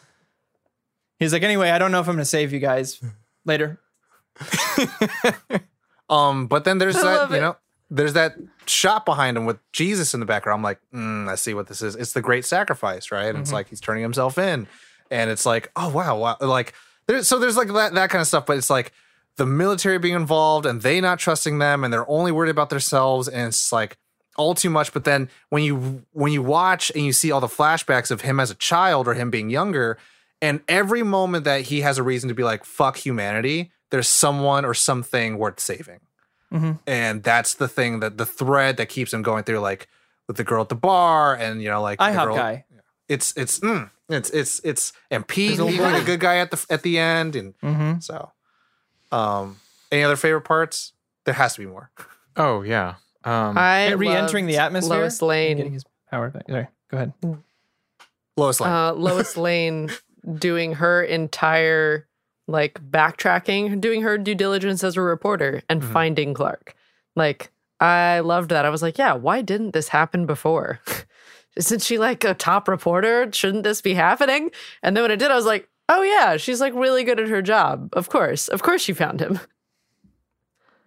He's like, anyway, I don't know if I'm gonna save you guys later. *laughs* Um, but then there's I that, love you it. know, there's that shot behind him with Jesus in the background. I'm like, mm, I see what this is. It's the great sacrifice, right? And Mm-hmm. it's like he's turning himself in, and it's like, oh wow, wow, like there's so there's like that that kind of stuff. But it's like the military being involved and they not trusting them, and they're only worried about themselves, and it's like all too much. But then when you when you watch and you see all the flashbacks of him as a child or him being younger, and every moment that he has a reason to be like fuck humanity, there's someone or something worth saving Mhm. and that's the thing that the thread that keeps him going through like with the girl at the bar and you know like the IHOP girl- guy. it's it's mm, it's it's it's and Pete His old being a good guy at the at the end and Mm-hmm. so um any other favorite parts there has to be more *laughs* oh yeah um I re-entering the atmosphere. Lois and Lane. Getting his power back. Sorry, go ahead. Lois Lane uh, Lois *laughs* Lane doing her entire like backtracking, doing her due diligence as a reporter and Mhm. finding Clark. Like I loved that. I was like, yeah, why didn't this happen before? *laughs* Isn't she like a top reporter? Shouldn't this be happening? And then when it did, I was like, oh yeah, she's like really good at her job. Of course, of course, she found him.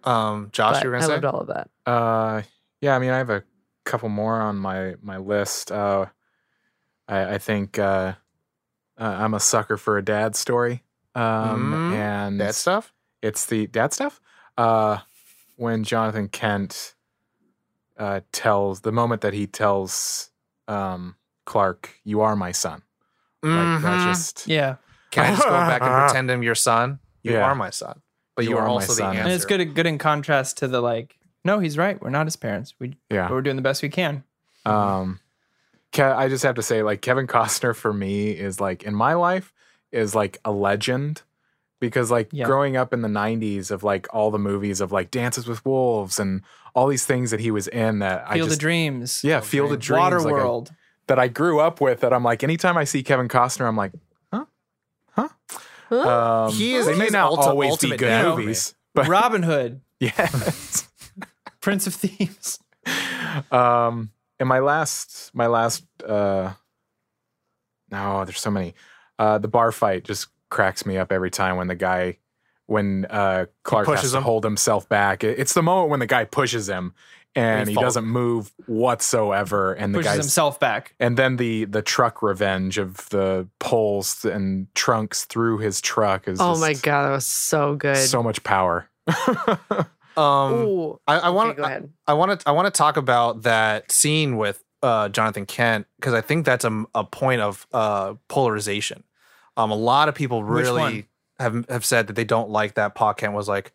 um Josh But you were gonna say I loved all of that. Uh, yeah, I mean, I have a couple more on my my list. Uh, I, I think uh, uh, I'm a sucker for a dad story. Um, Mm, and that stuff it's the dad stuff. Uh, when Jonathan Kent uh, tells the moment that he tells um, Clark, "You are my son." Like that Mhm. just Yeah, can I just go back and *laughs* pretend I'm your son you Yeah. are my son but you, You are, are also the son. answer and it's good. Good in contrast to the like. No, he's right. We're not his parents. We yeah. we're doing the best we can. Um, Ke- I just have to say, like Kevin Costner for me is like in my life is like a legend because like Yeah. growing up in the '90s of like all the movies of like Dances with Wolves and all these things that he was in that I Field just of Dreams. yeah Field of Dreams Water like, I- World. that I grew up with that I'm like anytime I see Kevin Costner I'm like huh huh Um, He is- they may not ulti- always be ultimate good hero. movies, but Robin Hood, *laughs* yes. *laughs* Prince of Thieves. um, and my last, my last, uh, no, there's so many. Uh, the bar fight just cracks me up every time when the guy, when uh, Clark has pushes to him. hold himself back. It- It's the moment when the guy pushes him and he he, doesn't move whatsoever, and the Pushes guy's himself back. and then the the truck revenge of the poles and trunks through his truck is Oh my god, that was so good. so much power. *laughs* Um, Ooh. I, I want Okay, go ahead. I want to I want to talk about that scene with uh, Jonathan Kent because I think that's a, a point of uh, polarization. Um, a lot of people really have have said that they don't like that Pa Kent was like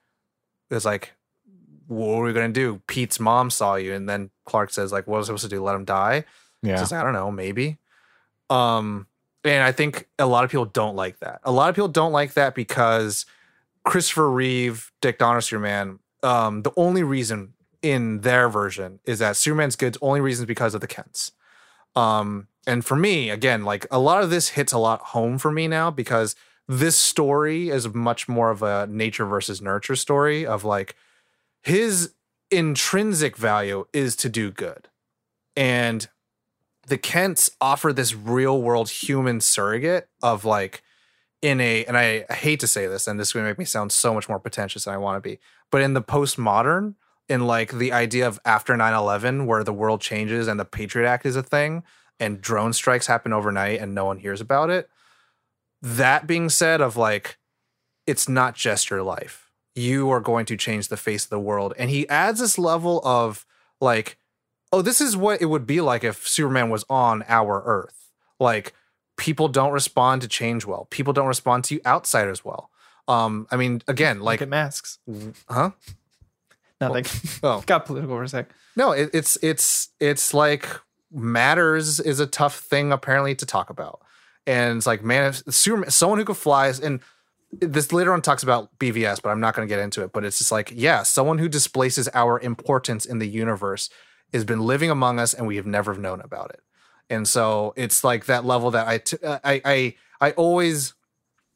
was like, what are we gonna do? Pete's mom saw you, and then Clark says like, what was I supposed to do? Let him die? yeah. Just I don't know, maybe. Um, and I think a lot of people don't like that. A lot of people don't like that because Christopher Reeve, Dick Donner, Superman. Um, the only reason in their version is that Superman's good's only reason is because of the Kents. Um, and for me, again, like a lot of this hits a lot home for me now because this story is much more of a nature versus nurture story of like his intrinsic value is to do good. And the Kents offer this real world human surrogate of like in a and I, hate to say this, and this is gonna make me sound so much more pretentious than I want to be, but in the postmodern, in like the idea of after 9-11, where the world changes and the Patriot Act is a thing, and drone strikes happen overnight and no one hears about it. That being said, of like, it's not just your life. You are going to change the face of the world. And he adds this level of like, oh, this is what it would be like if Superman was on our Earth. Like, people don't respond to change well. People don't respond to you outsiders well. Um, I mean, again, Like masks. huh? Not like Oh, got political for a sec. no, it, it's it's it's like matters is a tough thing apparently to talk about, and it's like man, if Superman, someone who could fly, is and this later on talks about BVS, but I'm not going to get into it. But it's just like yeah, someone who displaces our importance in the universe has been living among us, and we have never known about it. And so it's like that level that I t- uh, I I I always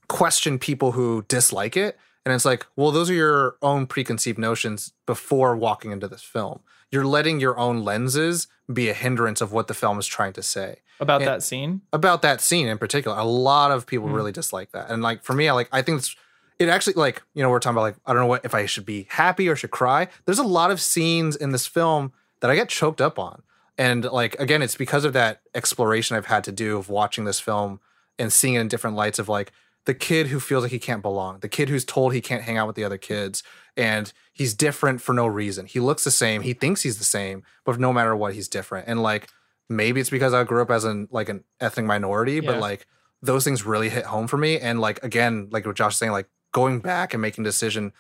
question people who dislike it. And it's like, well, those are your own preconceived notions before walking into this film. You're letting your own lenses be a hindrance of what the film is trying to say About And- that scene. about that scene in particular. A lot of people Mhm. really dislike that. And like for me, I like I think it's it actually like, you know, we're talking about like I don't know what if I should be happy or should cry. There's a lot of scenes in this film that I get choked up on. And like again, it's because of that exploration I've had to do of watching this film and seeing it in different lights of like the kid who feels like he can't belong, the kid who's told he can't hang out with the other kids, and he's different for no reason. He looks the same, he thinks he's the same, but no matter what, he's different. And like maybe it's because I grew up as an like an ethnic minority, but like those things really hit home for me. And like again, like what Josh was saying, like going back and making decision.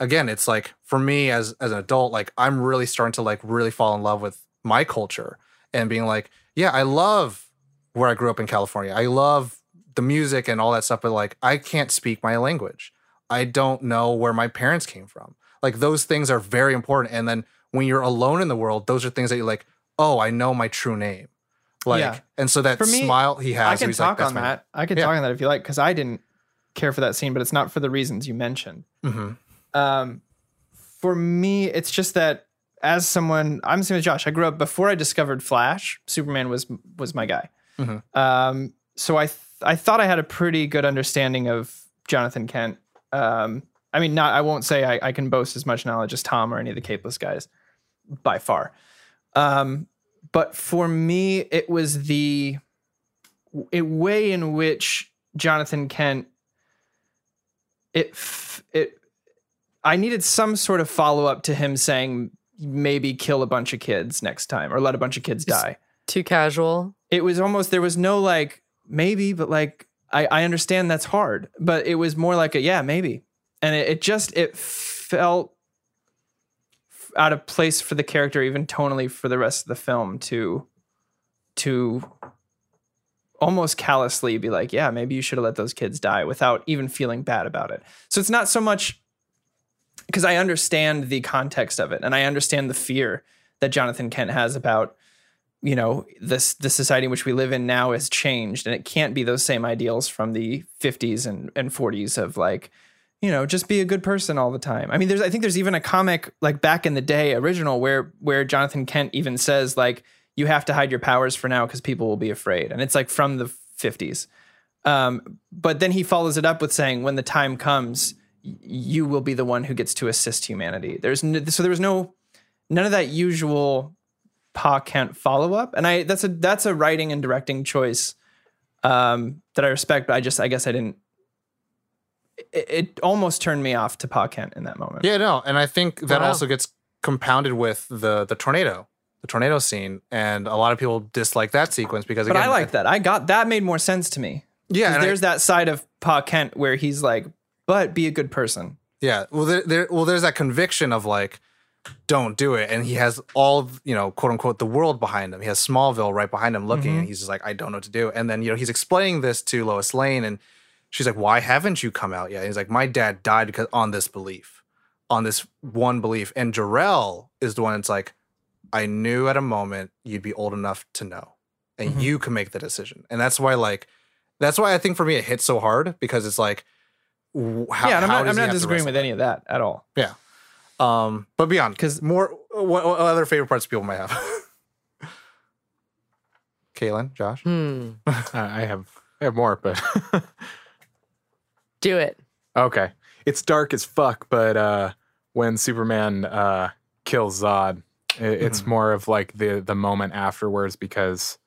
Again, it's like for me as as an adult, like I'm really starting to like really fall in love with my culture and being like, yeah, I love where I grew up in California. I love the music and all that stuff, but like I can't speak my language. I don't know where my parents came from. Like those things are very important. And then when you're alone in the world, those are things that you're like, oh, I know my true name. Like, Yeah. and so that me, smile he has, I can like, talk "That's on that. I can Yeah. talk on that if you like, because I didn't care for that scene, but it's not for the reasons you mentioned. Mhm. Um, for me, it's just that as someone, I'm the same as Josh. I grew up before I discovered Flash. Superman was was my guy. Mhm. Um, so I th- I thought I had a pretty good understanding of Jonathan Kent. Um, I mean, not I won't say I, I can boast as much knowledge as Tom or any of the Capeless guys, by far. Um, but for me, it was the way in which Jonathan Kent it it I needed some sort of follow up to him saying maybe kill a bunch of kids next time or let a bunch of kids It's- die. Too casual. It was almost there was no like maybe, but like I, I understand that's hard, but it was more like a yeah maybe, and it, it just it felt out of place for the character even tonally for the rest of the film to to almost callously be like yeah maybe you should have let those kids die without even feeling bad about it. So it's not so much because i understand the context of it and i understand the fear that jonathan kent has about you know this the society in which we live in now has changed and it can't be those same ideals from the 50s and, and 40s of like you know just be a good person all the time. I mean there's i think there's even a comic like back in the day original where where jonathan kent even says like you have to hide your powers for now because people will be afraid. And it's like from the 50s um, but then he follows it up with saying when the time comes you will be the one who gets to assist humanity. There's no, so there was no none of that usual Pa Kent follow up, and I that's a that's a writing and directing choice um, that I respect. But I just I guess I didn't. It, it almost turned me off to Pa Kent in that moment. Yeah, no, and I think that Wow. also gets compounded with the the tornado, the tornado scene, and a lot of people dislike that sequence because but again, I like that. I got that made more sense to me. Yeah, and I- there's that side of Pa Kent where he's like, but be a good person. Yeah. Well, there, there, well, there's that conviction of like, don't do it, and he has all you know, quote unquote, the world behind him. He has Smallville right behind him, looking, and he's just like, I don't know what to do. And then you know, he's explaining this to Lois Lane, and she's like, Why haven't you come out yet? And he's like, My dad died because on this belief, on this one belief. And Jor-El is the one that's like, I knew at a moment you'd be old enough to know, and Mhm. you can make the decision. And that's why, like, that's why I think for me it hits so hard because it's like. How, yeah, and I'm not, I'm not disagreeing with that? any of that at all. Um, but beyond, because more what, what other favorite parts people might have. *laughs* Kaylin, Josh. Hmm. Uh, I have I have more, but *laughs* Do it. okay. It's dark as fuck, but uh, when Superman uh, kills Zod, i it's Mhm. more of like the the moment afterwards because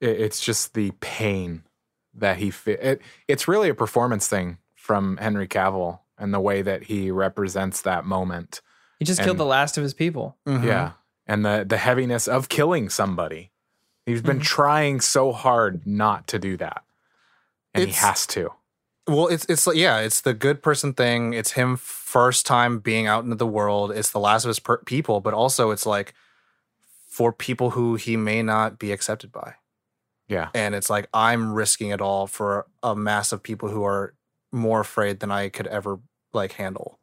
it, it's just the pain that he fe- it, It's really a performance thing from Henry Cavill and the way that he represents that moment. He just killed the last of his people. Mhm. Yeah. And the the heaviness of killing somebody. He's been Mm-hmm. trying so hard not to do that. And It's- he has to. Well, it's it's like yeah, it's the good person thing. It's him first time being out into the world. It's the last of his per- people, but also it's like for people who he may not be accepted by. Yeah. And it's like I'm risking it all for a mass of people who are more afraid than I could ever like handle.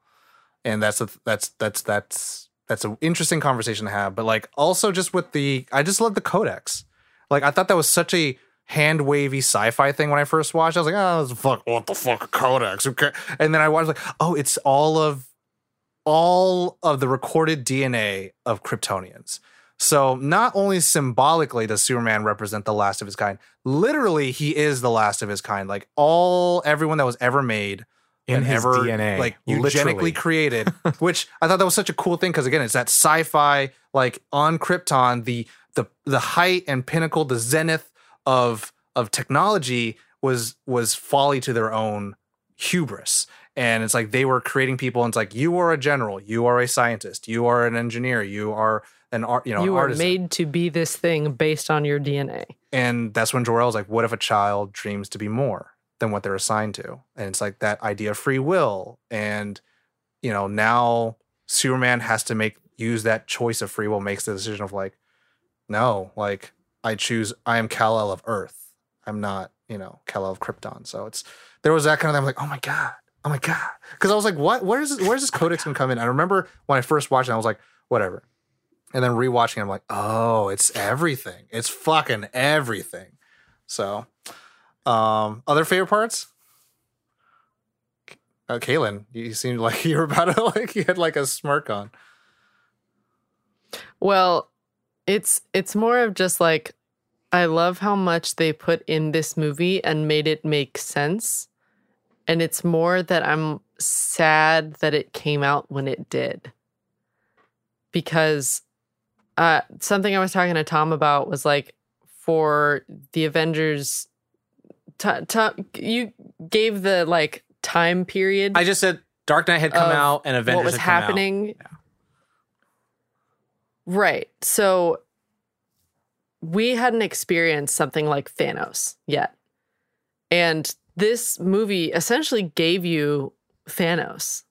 And that's a, that's that's that's that's an interesting conversation to have. But like also just with the I just love the codex. Like I thought that was such a hand wavy sci-fi thing when I first watched. I was like, oh, fuck, what the fuck, codex? Okay. And then I watched like, oh, it's all of all of the recorded DNA of Kryptonians. So not only symbolically does Superman represent the last of his kind, literally he is the last of his kind. Like all everyone that was ever made In his ever DNA. like literally. eugenically created, *laughs* which I thought that was such a cool thing because again, it's that sci-fi like on Krypton, the the the height and pinnacle, the zenith of of technology was was folly to their own hubris. And it's like they were creating people, and it's like you are a general, you are a scientist, you are an engineer, you are an art, you know, you artisan. made to be this thing based on your DNA. And that's when Jor-El like, what if a child dreams to be more than what they're assigned to? And it's like that idea of free will. And, you know, now Superman has to make use that choice of free will, makes the decision of like, no, like I choose I am Kal-El of Earth. I'm not, you know, Kal-El of Krypton. So it's there was that kind of thing. I'm like, oh my God. Oh my God. Because I was like, what where is this, where's this codex gonna come in? I remember when I first watched it, I was like, whatever. And then rewatching, it, I'm like, oh, it's everything. It's fucking everything. So, um, other favorite parts? Uh, Kaylin, you seemed like *laughs* you were about to like you had like a smirk on. Well, it's it's more of just like I love how much they put in this movie and made it make sense. And it's more that I'm sad that it came out when it did. Because uh something I was talking to Tom about was like for the Avengers t- t- you gave the like time period I just said Dark Knight had come out and Avengers what was had come out. happening. Right. So we hadn't experienced something like Thanos yet. And this movie essentially gave you Thanos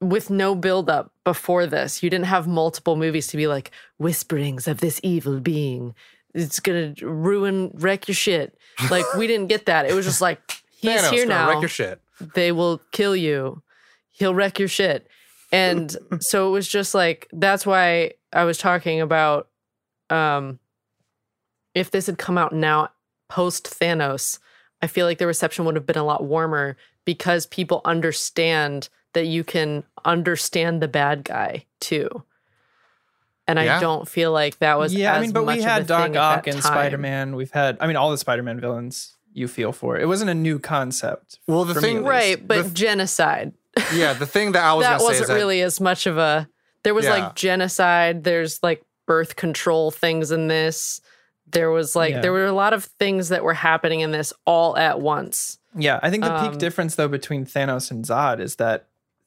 with no buildup before this. You didn't have multiple movies to be like whisperings of this evil being. It's gonna ruin, wreck your shit. Like we didn't get that. It was just like *laughs* he's Thanos, here now Wreck your shit. they will kill you. He'll wreck your shit. And *laughs* so it was just like that's why I was talking about um, if this had come out now post Thanos, I feel like the reception would have been a lot warmer because people understand that you can understand the bad guy too. And Yeah. I don't feel like that was yeah, I mean, but we had Doc thing Ock and. Spider Man. We've had, I mean, all the Spider Man villains you feel for. It wasn't a new concept. Well, the for me thing- right? But The- genocide *laughs* yeah, the thing that I was that gonna say wasn't is that really as much of a. There was Yeah. like genocide. There's like birth control things in this. There was like Yeah. there were a lot of things that were happening in this all at once. Yeah, I think the Um, peak difference though between Thanos and Zod is that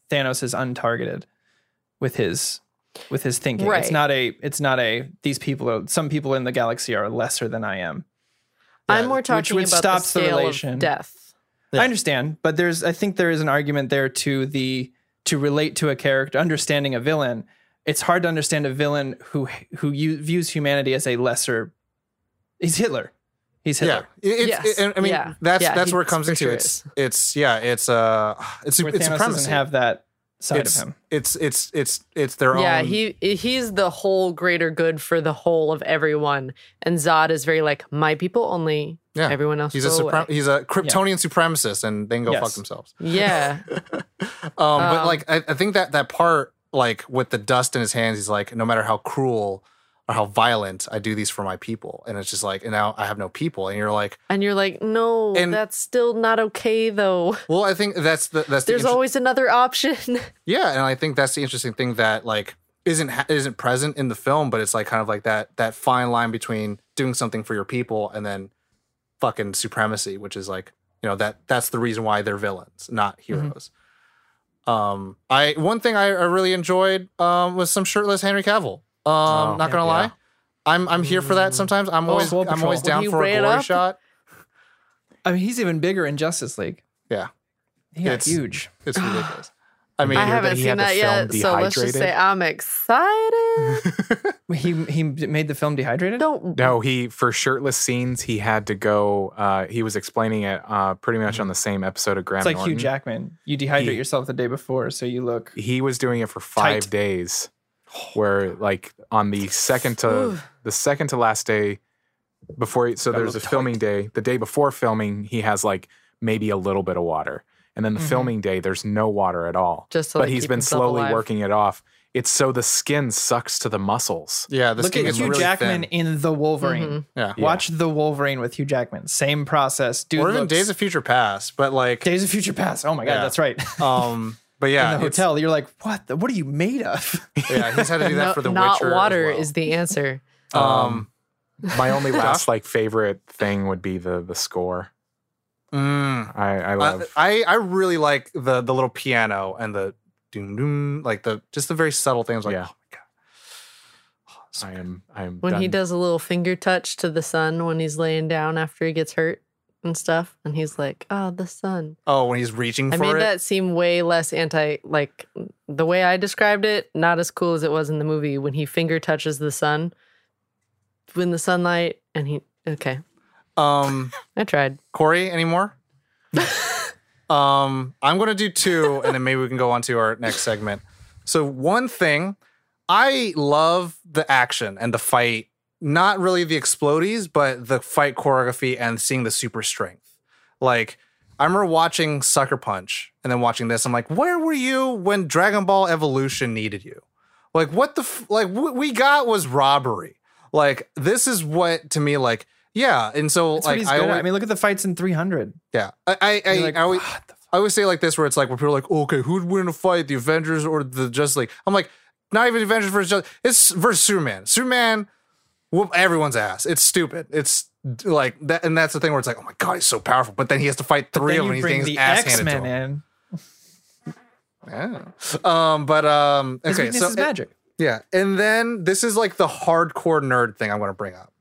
Thanos is untargeted with his with his thinking. Right. It's not a it's not a these people are some people in the galaxy are lesser than I am. I'm Yeah, more which- talking which about stops the the scale relation. of death. Yeah. I understand, but there's I think there is an argument there to the to relate to a character understanding a villain. It's hard to understand a villain who who u- views humanity as a lesser. He's Hitler. He's yeah, Hitler. it, it's, Yes. it- I mean, Yeah. that's Yeah, that's he where it comes into. sure It's is. it's yeah, it's uh, it's Where it's Thanos supremacy. doesn't have that side it's, of him. It's it's it's it's their Yeah, own. Yeah, he he's the whole greater good for the whole of everyone, and Zod is very like my people only. Yeah. everyone else. he's a go suprem- away. he's a Kryptonian supremacist, and they can go Yes. fuck themselves. *laughs* Yeah, *laughs* Um, but Um, like I, I think that that part, like with the dust in his hands, he's like, no matter how cruel or how violent, I do these for my people, and it's just like, and now I have no people, and you're like, and you're like, no, And- that's still not okay though. well, I think that's the that's the There's inter- always another option. *laughs* Yeah, and I think that's the interesting thing that like isn't isn't present in the film, but it's like kind of like that that fine line between doing something for your people and then fucking supremacy, which is like you know that that's the reason why they're villains, not heroes. Um, I one thing I, I really enjoyed um was some shirtless Henry Cavill. Um, Oh, not gonna yeah. lie, I'm I'm here for that. Sometimes I'm Oh, always Swole I'm always down for a ran glory up. shot. I mean, he's even bigger in Justice League. Yeah, He got It's- huge. it's ridiculous. *gasps* I mean, I haven't that seen that yet, so let's just say? I'm excited. *laughs* He he made the film dehydrated. Don't No, he for shirtless scenes he had to go. Uh, he was explaining it uh, pretty much on the same episode of Graham It's like Norton. Hugh Jackman. You dehydrate He- yourself the day before, so you look. He was doing it for five Tight. days, where like on the second to the second to last day before. So Gotta there's a look filming day. The day before filming, he has like maybe a little bit of water, and then the Mhm. filming day there's no water at all. just to but he's been slowly alive. working it off. It's so the skin sucks to the muscles. yeah, the look skin at is Hugh really Jackman thin. in the Wolverine. Mhm. Yeah, Yeah. Watch the Wolverine with Hugh Jackman. Same process, dude. or even looks- Days of Future Past, but like, Days of Future Past. Oh my god, Yeah. that's right. um, *laughs* but yeah, in the hotel, you're like, what? The, what are you made of? *laughs* Yeah, he's had to do that No- for the not Witcher. as water well. is the answer. um, My only *laughs* last like favorite thing would be the the score. mm, I, I I, love. I I really like the the little piano and the doom doom, like the just the very subtle things. Like, Yeah. oh my god, Oh, I am. I am. When he does a little finger touch to the sun when he's laying down after he gets hurt and stuff, and he's like, "Oh, the sun." oh, when he's reaching I for made it. that seem way less anti. Like the way I described it, not as cool as it was in the movie when he finger touches the sun when the sunlight, and he. Okay, Um, *laughs* I tried. Corey, any more? *laughs* um, I'm gonna do two, and then maybe we can go on to our next segment. So one thing, I love the action and the fight. Not really the explodies, but the fight choreography and seeing the super strength. Like I remember watching Sucker Punch and then watching this. I'm like, where were you when Dragon Ball Evolution needed you? Like what the f- like what we got was robbery. Like this is what to me like yeah. And so That's like I always, I mean, look at the fights in 300. yeah, I I, I, like, I, always, I always say like this where it's like where people are like, okay, who'd win a fight, the Avengers or the Justice League? I'm like, not even Avengers versus Justice. It's versus Superman. Superman whoop everyone's ass. It's stupid. It's like that, and that's the thing where it's like, oh my god, he's so powerful. But then he has to fight three of them. and He's bring getting his the ass X handed to Men him. in. Yeah. Um, but um, His okay, weakness so is magic. yeah, and then this is like the hardcore nerd thing I'm going to bring up.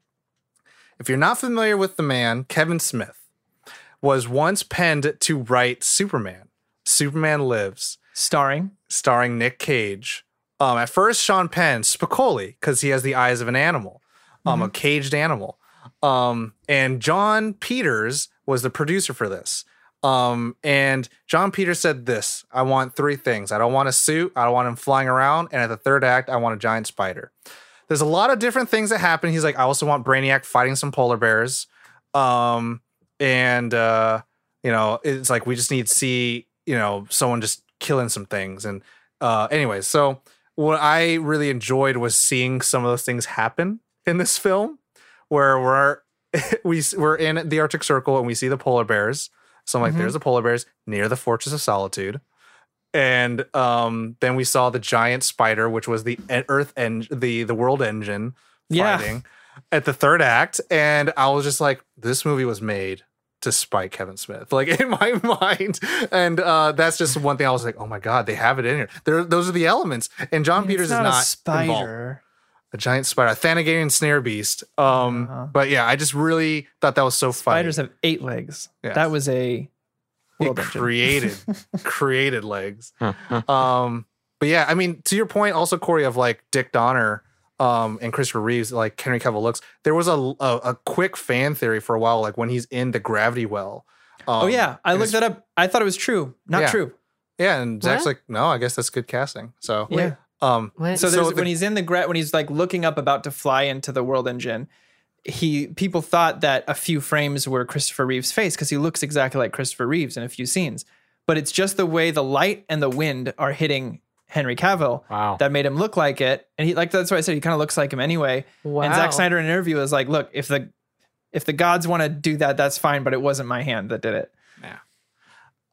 If you're not familiar with the man, Kevin Smith was once penned to write Superman. Superman Lives, Starring. starring Nick Cage. Um, at first, Sean Penn, Spicoli, because he has the eyes of an animal, um, a caged animal. Um, and Jon Peters was the producer for this. Um, and Jon Peters said this I want three things. I don't want a suit, I don't want him flying around, and at the third act, I want a giant spider. there's a lot of different things that happen. He's like, I also want Brainiac fighting some polar bears. Um, and uh, you know, it's like we just need to see, you know, someone just killing some things. And uh anyways, so what I really enjoyed was seeing some of those things happen in this film where we're *laughs* we we're in the Arctic Circle and we see the polar bears. So I'm like, Mhm. there's the polar bears near the Fortress of Solitude. And um, then we saw the giant spider, which was the Earth and the the world engine Yeah. fighting at the third act. And I was just like, this movie was made to spite Kevin Smith, *laughs* like in my *laughs* mind. And uh, that's just one thing I was like, oh my god, they have it in here. There, those are the elements. And John It's Peters not is not involved spider. A giant spider, a Thanagarian snare beast. Um, Uh-huh. but yeah, I just really thought that was so funny. Spiders have eight legs. Yes. That was a He world engine. created *laughs* created legs. Um, but yeah, I mean, to your point, also Corey of like Dick Donner, um, and Christopher Reeves, like Henry Cavill looks. There was a, a a quick fan theory for a while, like when he's in the gravity well. Um, oh yeah, I looked that up. I thought it was true. Not Yeah. true. Yeah, and Zack's What? like, no, I guess that's good casting. So Yeah. Um, What? So there's the- when he's in the gra- when he's like looking up about to fly into the world engine, he people thought that a few frames were Christopher Reeve's face because he looks exactly like Christopher Reeves in a few scenes. But it's just the way the light and the wind are hitting Henry Cavill Wow. that made him look like it. And he like that's why I said he kind of looks like him anyway. wow. And Zack Snyder in an interview was like, "Look, if the if the gods want to do that, that's fine, but it wasn't my hand that did it." Yeah.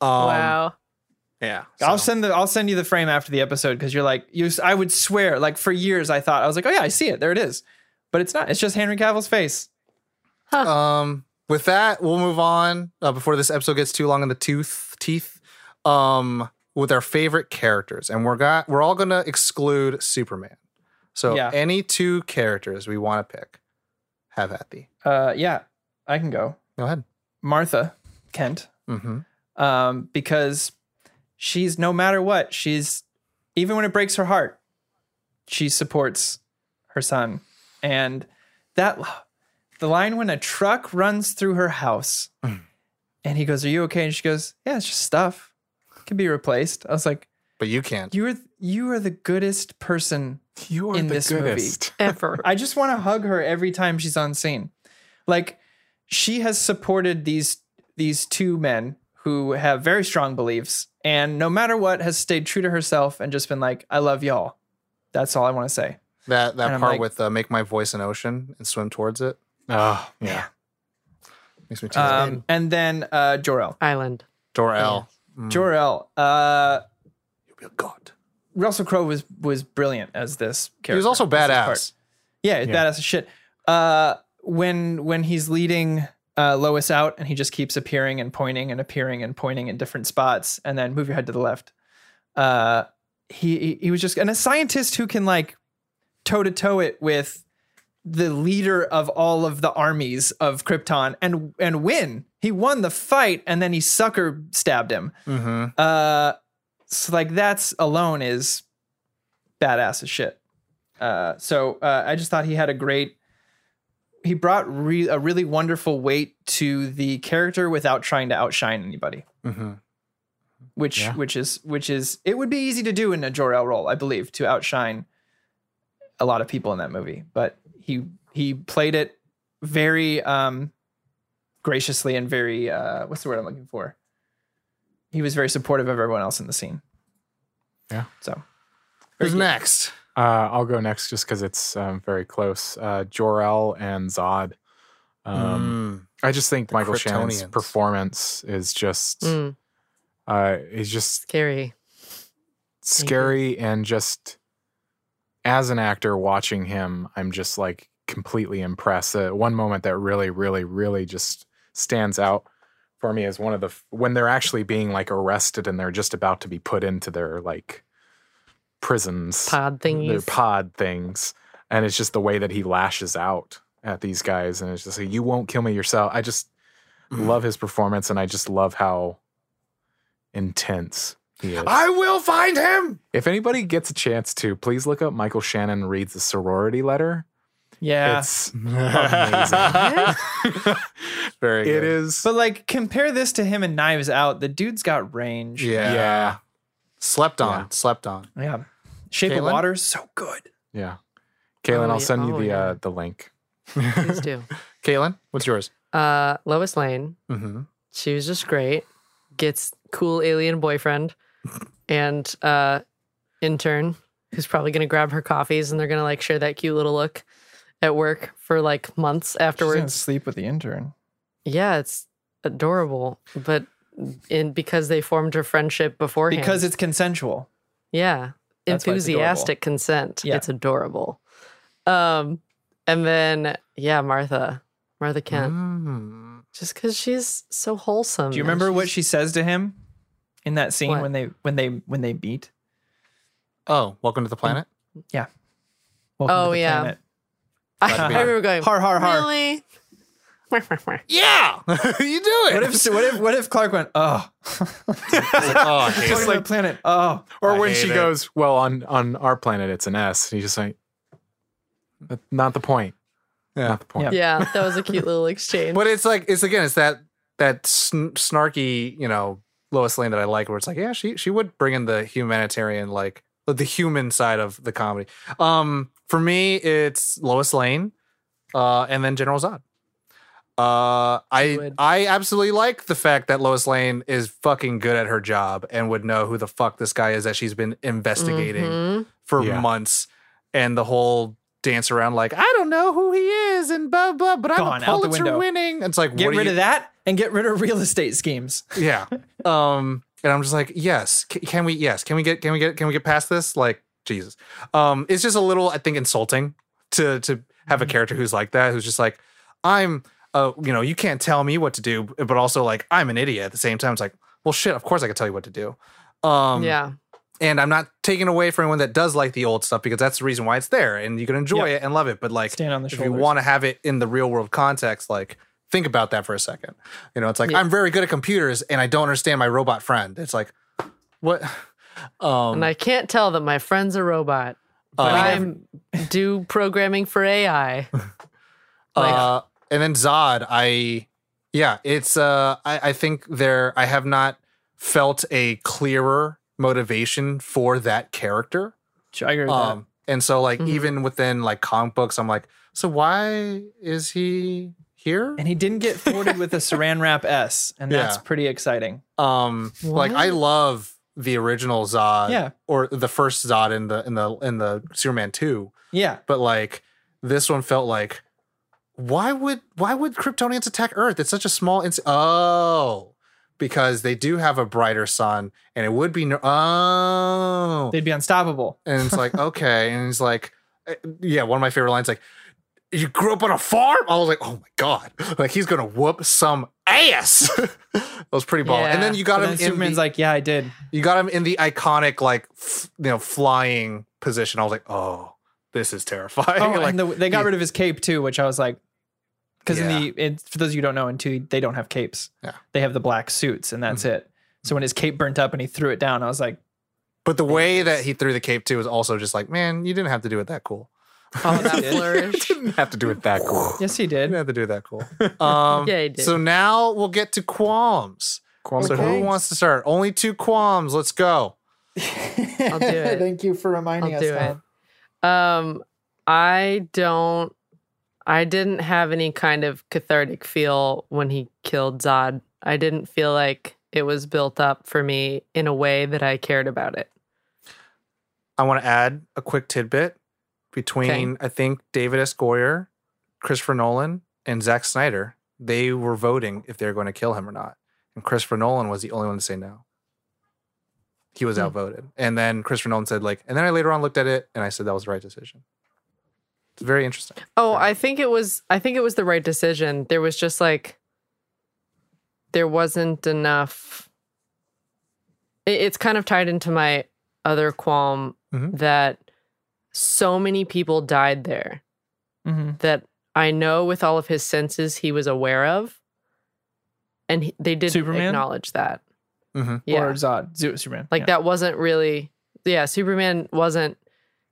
Um, wow. Yeah. I'll send the I'll send you the frame after the episode because you're like you. I would swear, like for years, I thought I was like, oh yeah, I see it. There it is, but it's not. It's just Henry Cavill's face. um with that we'll move on uh, before this episode gets too long in the tooth teeth um with our favorite characters and we're got we're all gonna exclude superman so Yeah. any two characters we want to pick have at thee Uh, yeah, I can go. go ahead Martha Kent, mm-hmm. um, because she's no matter what, she's even when it breaks her heart, she supports her son, and that the line when a truck runs through her house, *clears throat* and he goes, "Are you okay?" and she goes, "Yeah, it's just stuff, it can be replaced." I was like. but you can't You are you are the goodest person. You are in the this movie. goodest. *laughs* Ever. *laughs* I just want to hug her every time she's on scene. Like she has supported these these two men who have very strong beliefs and no matter what has stayed true to herself and just been like I love y'all. That's all I want to say. that that and part like- with uh, make my voice an ocean and swim towards it Oh, yeah. makes me tear Um, and then uh Jor-El. Island. Jor-El Mm. Jor-El. Uh you'll be a god Russell Crowe was was brilliant as this character. he was also This is part. badass Yeah, it's Yeah. badass as shit. Uh, when when he's leading uh, Lois out and he just keeps appearing and pointing and appearing and pointing in different spots, and then move your head to the left. Uh, he he, was just and a scientist who can like toe to toe it with the leader of all of the armies of Krypton and and win. He won the fight and then he sucker stabbed him. mm-hmm. Uh, so like that's alone is badass as shit. Uh, so uh, I just thought he had a great. He brought re- a really wonderful weight to the character without trying to outshine anybody, Mm-hmm. which Yeah. which is which is it would be easy to do in a Jor El role, I believe, to outshine a lot of people in that movie. But he he played it very um, graciously and very uh, what's the word I'm looking for? He was very supportive of everyone else in the scene. Yeah. So who's next Uh, I'll go next just because it's um, very close. Uh, Jor-El and Zod. Um, Mm. I just think The Michael Shannon's performance is just, Mm, uh, is just scary. scary and just as an actor watching him, I'm just like completely impressed. Uh, one moment that really, really, really just stands out for me is one of the when they're actually being like arrested and they're just about to be put into their like prisons, Pod things, their thingies. pod things, and it's just the way that he lashes out at these guys, and it's just like you won't kill me yourself. I just Mm. love his performance, and I just love how intense he is. I will find him. If anybody gets a chance to, please look up Michael Shannon reads the sorority letter. yeah, It's amazing. *laughs* *laughs* Very it good. is. but like compare this to him and Knives Out. The dude's got range. Yeah. Yeah. Slept on. Yeah. Slept on. yeah. Shape of Caitlin? Water, so good. Yeah. Kaylin, Oh, I'll yeah. send you Oh, the yeah. uh, the link. Please do. *laughs* Caitlin, what's yours? Uh, Lois Lane. Mm-hmm. She was just great. Gets cool alien boyfriend and uh, intern who's probably gonna grab her coffees and they're gonna like share that cute little look at work for like months She's afterwards. sleep with the intern. Yeah, it's adorable, but in because they formed a friendship beforehand. Because it's consensual. yeah, That's it's enthusiastic consent. Yeah. It's adorable. Um, and then yeah, Martha, Martha Kent, Mm. just because she's so wholesome. Do you remember what she says to him in that scene What? when they when they when they meet? Oh, welcome to the planet. Yeah. Welcome Oh, to the yeah. planet. I, Glad to be I remember going. Har har har. Really? *laughs* Yeah, *laughs* you do it. What if what if what if Clark went, oh, *laughs* oh, I hate welcome it. to the planet. Oh, Or I when she it. goes, well, on on our planet it's an S. He's just like, not the point. Yeah. Not the point. Yeah. Yeah, that was a cute little exchange. But it's like it's again, it's that that sn- snarky, you know, Lois Lane that I like, where it's like, yeah, she she would bring in the humanitarian, like the human side of the comedy. Um, for me, it's Lois Lane, uh, and then General Zod. Uh, I. I absolutely like the fact that Lois Lane is fucking good at her job and would know who the fuck this guy is that she's been investigating Mhm. for Yeah. months, and the whole dance around like I don't know who he is and blah blah, but I'm a out Pulitzer window. winning. It's like get what rid you, of that and get rid of real estate schemes. *laughs* yeah. Um, and I'm just like, yes, C- can we? Yes, can we get? Can we get? Can we get past this? Like Jesus. Um, it's just a little, I think, insulting to to have Mm-hmm. a character who's like that, who's just like, I'm, uh, you know, you can't tell me what to do, but also like I'm an idiot at the same time. It's like, well, shit, of course I can tell you what to do. Um, yeah. and I'm not taking away from anyone that does like the old stuff because that's the reason why it's there and you can enjoy Yep. it and love it. But like, Stand on the if shoulders. you want to have it in the real world context, like think about that for a second. You know, it's like Yeah. I'm very good at computers and I don't understand my robot friend. It's like, what? *laughs* Um, And I can't tell that my friend's a robot. uh, But I'm do programming for AI. *laughs* uh, and then Zod, I, yeah, it's, uh, I, I think there, I have not felt a clearer motivation for that character. I agree with Um, and so like Mhm. even within like comic books, I'm like, so why is he here? And he didn't get thwarted with a saran wrap *laughs* S, and that's Yeah. pretty exciting. Um, like I love the original Zod, Yeah. or the first Zod in the in the in the Superman two, Yeah. but like this one felt like, why would why would Kryptonians attack Earth? It's such a small. Ins- oh, because they do have a brighter sun, and it would be no- oh, They'd be unstoppable. And it's like, *laughs* okay. And he's like, eh, yeah, one of my favorite lines, like, you grew up on a farm? I was like, oh my God. Like, he's going to whoop some ass. *laughs* that was pretty ball. And then you got him Superman's the, like, yeah, I did. you got him in the iconic, like, f- you know, flying position. I was like, oh, this is terrifying. *laughs* Oh, like, and the, they got yeah. rid of his cape too, which I was like, because Yeah. in the in, for those of you who don't know, in two they don't have capes. Yeah. Mm-hmm. They have the black suits, and that's it. So when his cape burnt up and he threw it down, I was like, but the way that he threw the cape too was also just like, man, you didn't have to do it that cool. Oh, that *laughs* flourish. *laughs* Didn't have to do it that cool. yes, he did. didn't have to do it that cool. Um, Yeah, he did. So now we'll get to qualms. Qualms So who wants to start? Only two qualms. Let's go. I'll do it. Thank you for reminding I'll us. do it. Tom. Um, I don't. I didn't have any kind of cathartic feel when he killed Zod. I didn't feel like it was built up for me in a way that I cared about it. I want to add a quick tidbit between I think David S. Goyer, Christopher Nolan, and Zack Snyder. They were voting if they were going to kill him or not, and Christopher Nolan was the only one to say no. He was Hmm. outvoted, and then Christopher Nolan said like, and then I later on looked at it and I said that was the right decision. It's very interesting. Oh. I think it was. I think it was the right decision. There was just like, there wasn't enough. it- It's kind of tied into my other qualm Mhm. that so many people died there Mhm. that I know with all of his senses he was aware of, and he, they didn't Superman? acknowledge that. Mhm. Yeah, Or Zod, Superman. like yeah. that wasn't really. Yeah, Superman wasn't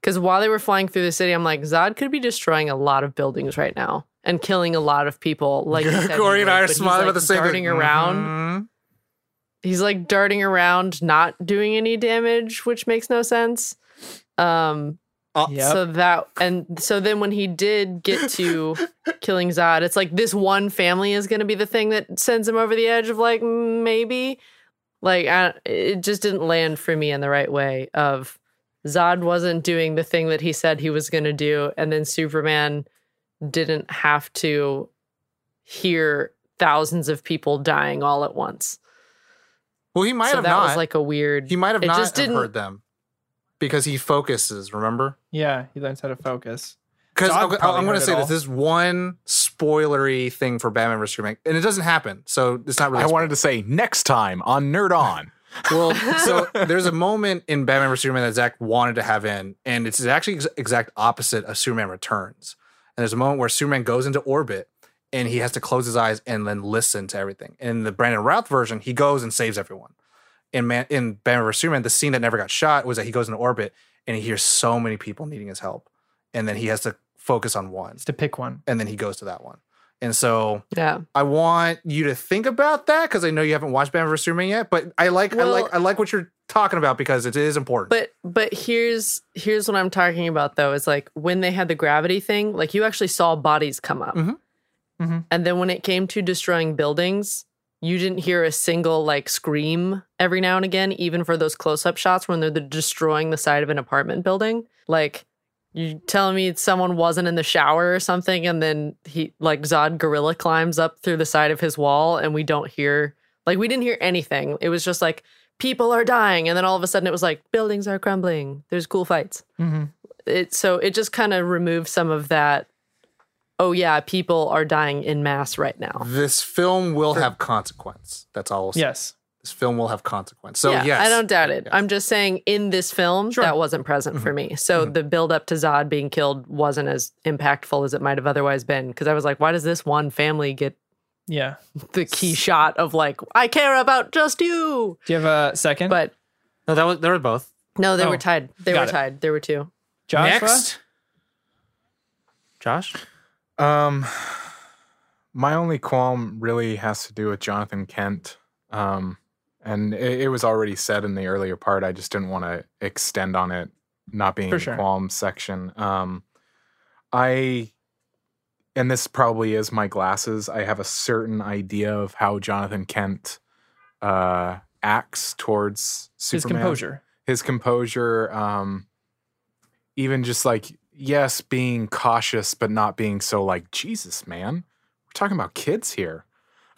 because while they were flying through the city, I'm like Zod could be destroying a lot of buildings right now and killing a lot of people. Like *laughs* said Corey and I are smiling like, about the same darting thing. around. Mhm. He's like darting around, not doing any damage, which makes no sense. Um, Yep. So that and so then when he did get to *laughs* killing Zod, it's like this one family is going to be the thing that sends him over the edge of like maybe like I, it just didn't land for me in the right way of Zod wasn't doing the thing that he said he was going to do and then Superman didn't have to hear thousands of people dying all at once. Well, he might so have that not. was like a weird he might have it not just have didn't- heard them because he focuses. Remember? yeah, he learns how to focus. Because okay, I'm going to say all. this. This is one spoilery thing for Batman vs Superman, and it doesn't happen, so it's not really. I wanted to say next time on Nerd On. *laughs* Well, so there's a moment in Batman vs Superman that Zack wanted to have in, and it's actually ex- exact opposite of Superman Returns. And there's a moment where Superman goes into orbit, and he has to close his eyes and then listen to everything. In the Brandon Routh version, he goes and saves everyone. In Man, in Batman vs Superman, the scene that never got shot was that he goes into orbit and he hears so many people needing his help, and then he has to focus on one, It's to pick one. and then he goes to that one. And so yeah. I want you to think about that because I know you haven't watched Batman vs Superman yet, but I like I like I like what you're talking about because it is important. But but here's here's what I'm talking about though is like when they had the gravity thing, like you actually saw bodies come up. Mhm. Mhm. And then when it came to destroying buildings, you didn't hear a single like scream every now and again, even for those close-up shots when they're the- destroying the side of an apartment building. Like you telling me someone wasn't in the shower or something, and then he like Zod gorilla climbs up through the side of his wall, and we don't hear like we didn't hear anything. It was just like people are dying, and then all of a sudden it was like buildings are crumbling. There's cool fights. Mm-hmm. It so it just kind of removed some of that. Oh yeah, people are dying in mass right now. this film will have consequence. That's all. I'll say. Yes. This film will have consequence. So yeah, yes, I don't doubt it. Yes. I'm just saying in this film Sure. that wasn't present for me. So the build up to Zod being killed wasn't as impactful as it might have otherwise been because I was like, why does this one family get Yeah. *laughs* the key shot of like I care about just you? Do you have a second? But no, that was they were both. no, they Oh, were tied. They got were it. tied. There were two. Joshua? Next, Josh. Um, my only qualm really has to do with Jonathan Kent. Um, and it, it was already said in the earlier part. I just didn't want to extend on it, not being For in the qualm section. Um, I, and this probably is my glasses. I have a certain idea of how Jonathan Kent uh, acts towards His composure. his composure um even just like yes being cautious but not being so like jesus man we're talking about kids here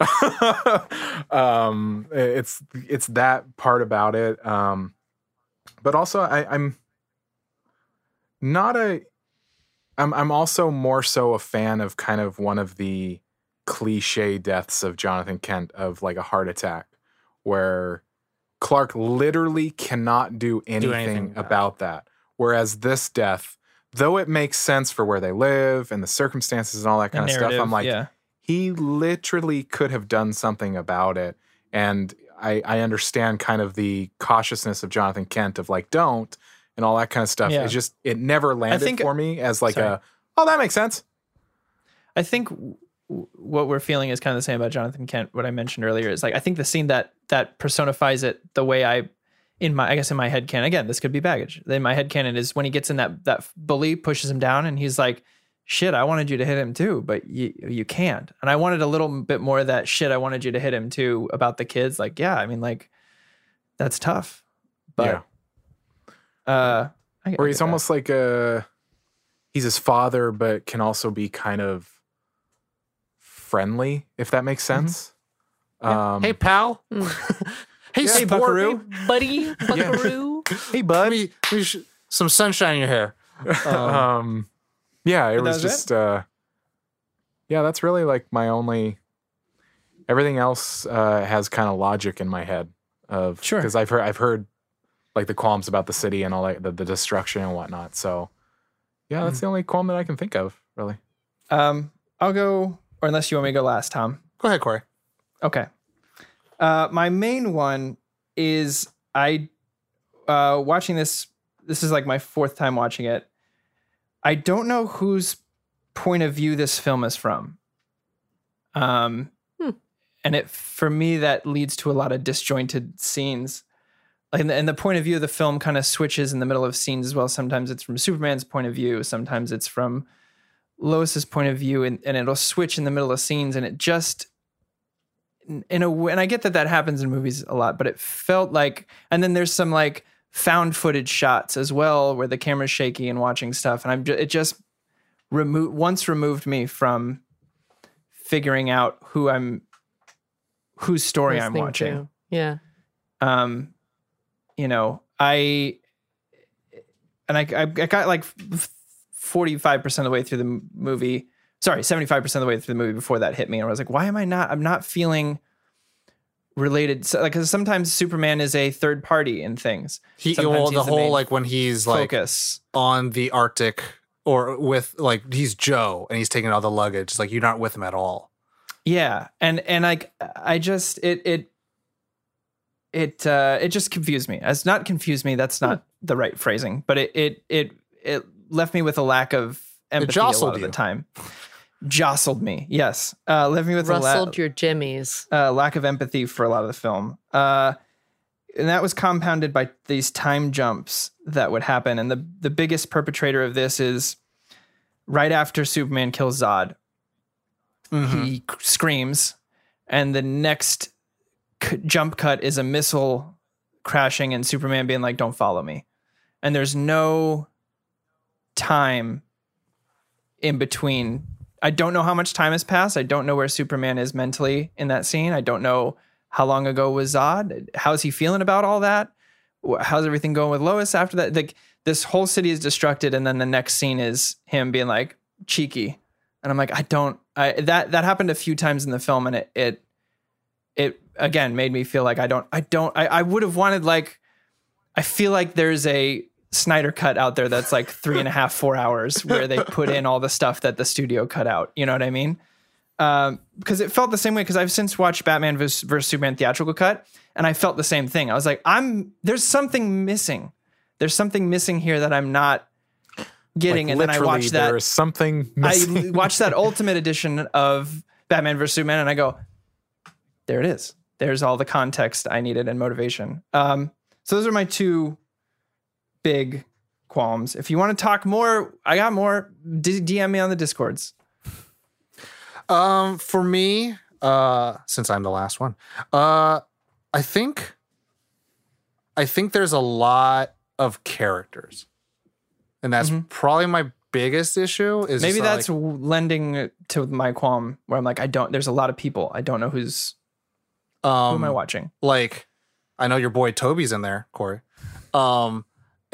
*laughs* um it's it's that part about it um but also I, i'm not a I'm, I'm also more so a fan of kind of one of the cliche deaths of jonathan kent of like a heart attack where Clark literally cannot do anything, anything about about that. Whereas this death, though it makes sense for where they live and the circumstances and all that The kind of stuff, I'm like, yeah. He literally could have done something about it. And I, I understand kind of the cautiousness of Jonathan Kent of like, don't, and all that kind of stuff. Yeah. It's just, it never landed think- for me as like Sorry. a, oh, that makes sense. I think w- what we're feeling is kind of the same about Jonathan Kent. What I mentioned earlier is like I think the scene that that personifies it the way I in my I guess in my head canon again this could be baggage. In my head canon is when he gets in that that bully pushes him down and he's like, "Shit, I wanted you to hit him too, but you you can't." And I wanted a little bit more of that shit. I wanted you to hit him too about the kids. Like, yeah, I mean, like that's tough, but yeah. uh, I, I Or get he's that. almost like a, he's his father, but can also be kind of friendly, if that makes sense. Um, hey, pal. *laughs* Mm. hey, Hey, sport. Buckaroo. Buddy, *laughs* Buckaroo. hey, Let bud. me, me sh- some sunshine in your hair. *laughs* um, yeah, it was was it? just, uh, yeah, that's really like my only. Everything else uh, has kind of logic in my head of Sure. because I've heard I've heard like the qualms about the city and all that the, the destruction and whatnot. So yeah, that's the only qualm that I can think of really. Um, I'll go, or unless you want me to go last, Tom. Go ahead, Corey. Okay. Uh, my main one is I uh, watching this. This is like my fourth time watching it. I don't know whose point of view this film is from. Um, Hmm. and it for me that leads to a lot of disjointed scenes. like and the, and the point of view of the film kind of switches in the middle of scenes as well. Sometimes it's from Superman's point of view, sometimes it's from Lois's point of view, and, and it'll switch in the middle of scenes, and it just in- a way, and I get that that happens in movies a lot, but it felt like, and then there's some like found footage shots as well where the camera's shaky and watching stuff, and I'm it just remo- once removed me from figuring out who I'm, whose story I'm watching to. Yeah. um you know i and i i, I got like 45% of the way through the movie sorry 75% of the way through the movie before that hit me and i was like why am i not i'm not feeling related so, like 'cause sometimes superman is a third party in things He Sometimes well, he's the the whole like when he's like focus on the Arctic or with like he's Joe and he's taking all the luggage. It's like you're not with him at all. yeah and and like i just it it it uh it just confused me it's not confused me that's not the right phrasing but it it it it left me with a lack of empathy a lot of you. the time jostled me. Yes. Uh left me with a la- Rustled your jimmies. uh, lack of empathy for a lot of the film. Uh and that was compounded by these time jumps that would happen. And the the biggest perpetrator of this is right after superman kills zod Mm-hmm. he c- screams and the next c- jump cut is a missile crashing and superman being like don't follow me. And there's no time in between i don't know how much time has passed. I don't know where superman is mentally in that scene. I don't know how long ago was zod. How's he feeling about all that? How's everything going with lois after that? Like this whole city is destructed and then the next scene is him being like cheeky. And i'm like i don't i that that happened a few times in the film and it it it again made me feel like i don't i don't i, I would have wanted like i feel like there's a snyder cut out there that's like three and a half four hours where they put in all the stuff that the studio cut out. You know what i mean? Um because it felt the same way because i've since watched batman vs, versus superman theatrical cut and i felt the same thing. I was like i'm there's something missing. There's something missing here that i'm not getting Like, and then i watched that There's something I *laughs* watched that ultimate edition of Batman vs Superman, and I go, there it is. There's all the context I needed and motivation. Um, so those are my two big qualms. If you want to talk more, I got more. D- DM me on the discords. Um, for me, uh, since I'm the last one, uh, I think, I think there's a lot of characters, and that's probably my biggest issue. Is Mm-hmm. Maybe that's like, lending to my qualm where I'm like, I don't. There's a lot of people. I don't know who's who um, am I watching. like I know your boy Toby's in there, Corey. Um,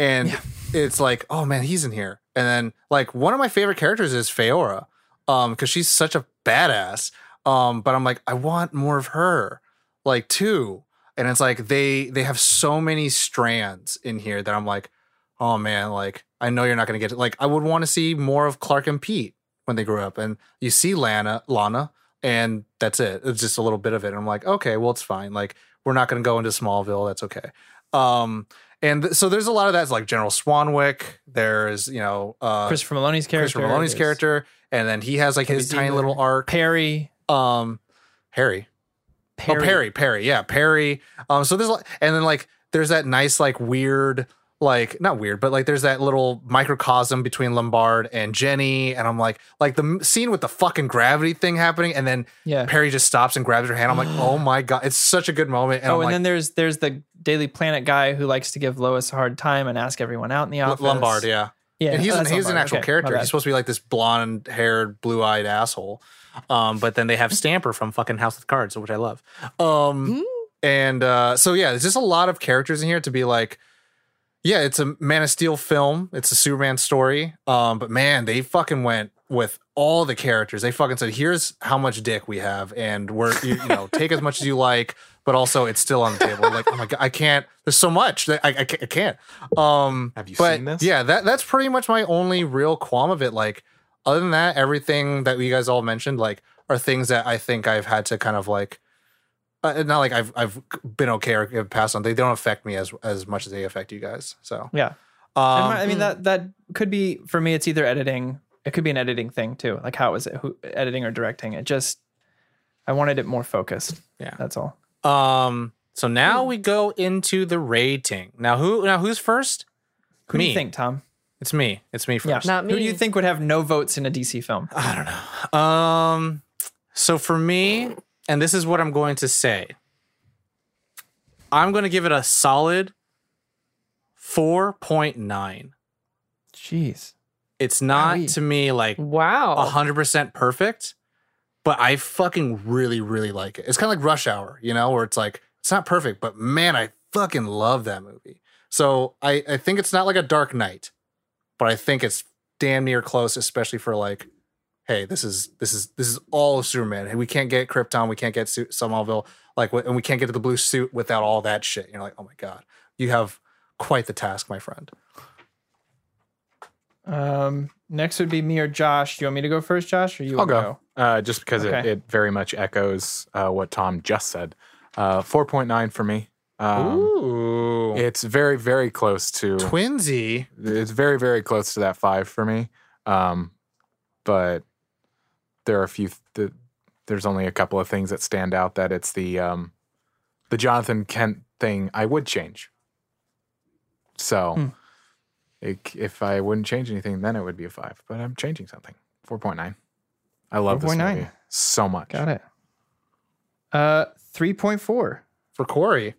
and it's like, oh man, he's in here. And then like one of my favorite characters is Faora, um, because she's such a badass. Um, but I'm like, I want more of her, like too. And it's like they they have so many strands in here that I'm like, oh man, like I know you're not gonna get it. Like I would want to see more of Clark and Pete when they grew up, and you see Lana, Lana, and that's it. It's just a little bit of it. And I'm like, okay, well, it's fine. Like, we're not going to go into Smallville. That's okay. Um, and th- so there's a lot of that's like General Swanwick. There's, you know, uh, Christopher Meloni's character. Christopher Meloni's character. And then he has like his tiny little arc. Perry. Um, Harry. Perry. Oh, Perry, Perry, yeah, Perry. Um, so there's and then like there's that nice like weird, like not weird, but like there's that little microcosm between Lombard and Jenny, and I'm like, like the scene with the fucking gravity thing happening, and then Yeah. Perry just stops and grabs her hand. I'm like, oh *gasps* my god, it's such a good moment. And oh, I'm and like, then there's there's the Daily Planet guy who likes to give Lois a hard time and ask everyone out in the office. Lombard, yeah. yeah. and he's oh, an, he's an actual Okay, character. He's supposed to be like this blonde haired, blue eyed asshole. Um, but then they have *laughs* Stamper from fucking House of Cards, which I love. Um, and uh, so yeah, there's just a lot of characters in here to be like, yeah, it's a Man of Steel film. It's a Superman story. Um, but man, they fucking went with all the characters. They fucking said, "Here's how much dick we have, and we're you, you know take as much as you like, but also it's still on the table." Like, oh my god, I can't. There's so much. that I, I, can't- I can't. Um, Have you but seen this? Yeah, that that's pretty much my only real qualm of it. Like, other than that, everything that you guys all mentioned, like, are things that I think I've had to kind of like. Uh, not like I've I've been okay or have passed on. They don't affect me as as much as they affect you guys. So, Yeah. Um, I mean that that could be for me. It's either editing. It could be an editing thing too. Like how is it who, editing or directing? It just I wanted it more focused. Yeah. That's all. Um. So now we go into the rating. Now who now who's first? Who do Me. you think, Tom? It's me. It's me Yeah. first. Not Who do you think would have no votes in a DC film? I don't know. Um, so for me, and this is what I'm going to say, I'm going to give it a solid 4.9. Jeez. It's not Wowee. to me like Wow. 100% perfect, but I fucking really, really like it. It's kind of like Rush Hour, you know, where it's like, it's not perfect, but man, I fucking love that movie. So I, I think it's not like a Dark Knight, but I think it's damn near close, especially for like, hey, this is this is this is all of Superman. Hey, we can't get Krypton, we can't get Su- Smallville, like, and we can't get to the blue suit without all that shit. You're like, oh my god, you have quite the task, my friend. Um, next would be me or Josh. Do you want me to go first, Josh, or you I'll want to go. Uh, just because it, it very much echoes uh, what Tom just said. Uh, 4.9 for me. Um, Ooh, it's very, very close to. twinsy. It's very, very close to that five for me. Um, but there are a few. Th- there's only a couple of things that stand out. That it's the um, the Jonathan Kent thing. I would change. So, Hmm. it- if I wouldn't change anything, then it would be a five. But I'm changing something. Four point nine. I love this 4.9. movie so much. Got it. Uh, three point four. for Corey.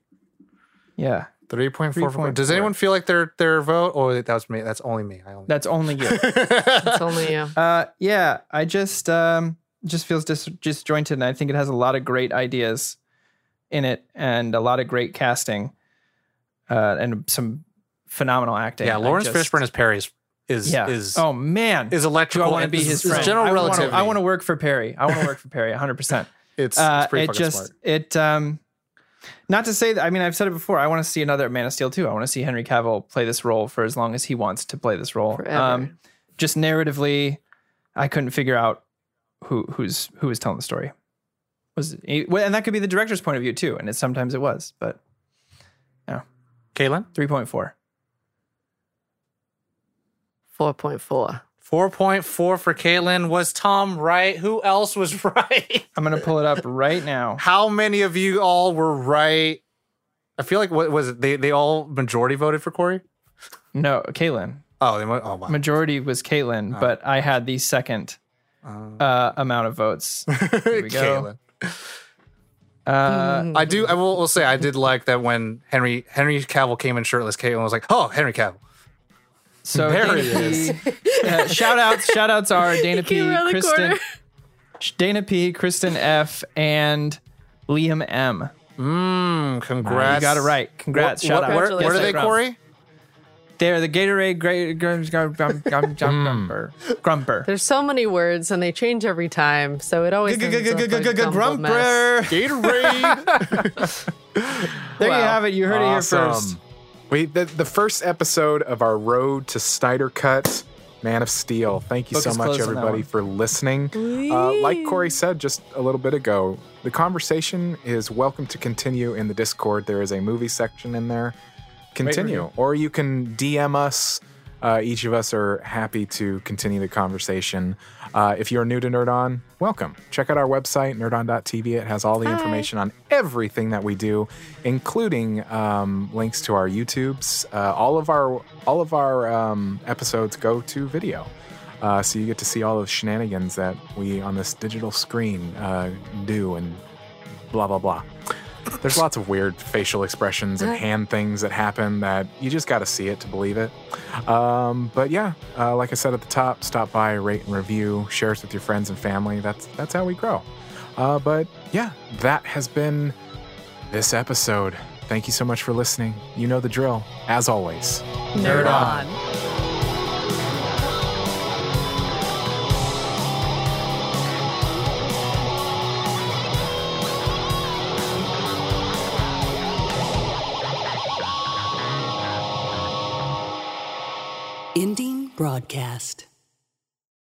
Yeah, Three point four. 3.4. Does anyone feel like their their vote? Oh, that was me. That's only me. I only. that's only you. *laughs* It's only you. Uh, yeah, I just um just feels dis- disjointed, and I think it has a lot of great ideas in it, and a lot of great casting, uh, and some phenomenal acting. yeah, Laurence just- Fishburne as Perry is is Yeah. is, oh man, is do I want to be his friend? General I wanna- I want to work for Perry. I want to work for Perry, 100. percent *laughs* It's, uh, it's pretty it fucking just smart. it um not to say that i mean i've said it before i want to see another man of steel too i want to see henry cavill play this role for as long as he wants to play this role Forever. um just narratively i couldn't figure out who who's who was telling the story was it, and that could be the director's point of view too and it sometimes it was but yeah. Caitlin, 3.4 4.4. four point four for Caitlin. Was Tom right? Who else was *laughs* right? i'm gonna pull it up right now How many of you all were right? I feel like what was it? They they all majority voted for Corey. no caitlin Oh, they went. Oh wow. majority was caitlin but i had the second uh amount of votes *laughs* we go. Caitlin. uh I do. I will, will say I did like that when Henry Henry Cavill came in shirtless. Caitlin was like, "Oh, Henry Cavill." So There Dana he P, uh, *laughs* shout outs, shout outs are *laughs* Dana P, came around the Kristen. Dana P, Kristen F, and Liam M. Mmm. Congrats. You got it right. Congrats. What- shout what- out. where, Congratulations. where are they, Yes, Corey? They're the Gatorade Great Grum- *laughs* Grumper. Grumper. There's so many words and they change every time, so it always ends up a jumbled mess. Grumper. Gatorade. There you Wow. have it. You heard it here first. We the, the first episode of our road to Snyder Cut, Man of Steel. Thank you Book so much, everybody, for listening. Uh, like Corey said just a little bit ago, the conversation is welcome to continue in the Discord. There is a movie section in there. Continue, or you can DM us. Uh, each of us are happy to continue the conversation. Uh, if you're new to Nerd On, welcome. Check out our website, nerdon.tv. It has all the information on everything that we do, including um, links to our YouTubes. Uh, all of our all of our um, episodes go to video, uh, so you get to see all the shenanigans that we on this digital screen uh, do, and blah blah blah. There's lots of weird facial expressions and hand things that happen that you just got to see it to believe it. Um, but yeah, uh, like I said at the top, stop by, rate and review, share us with your friends and family. That's that's how we grow. Uh, but yeah, that has been this episode. Thank you so much for listening. You know the drill. As always. Nerd on. Broadcast.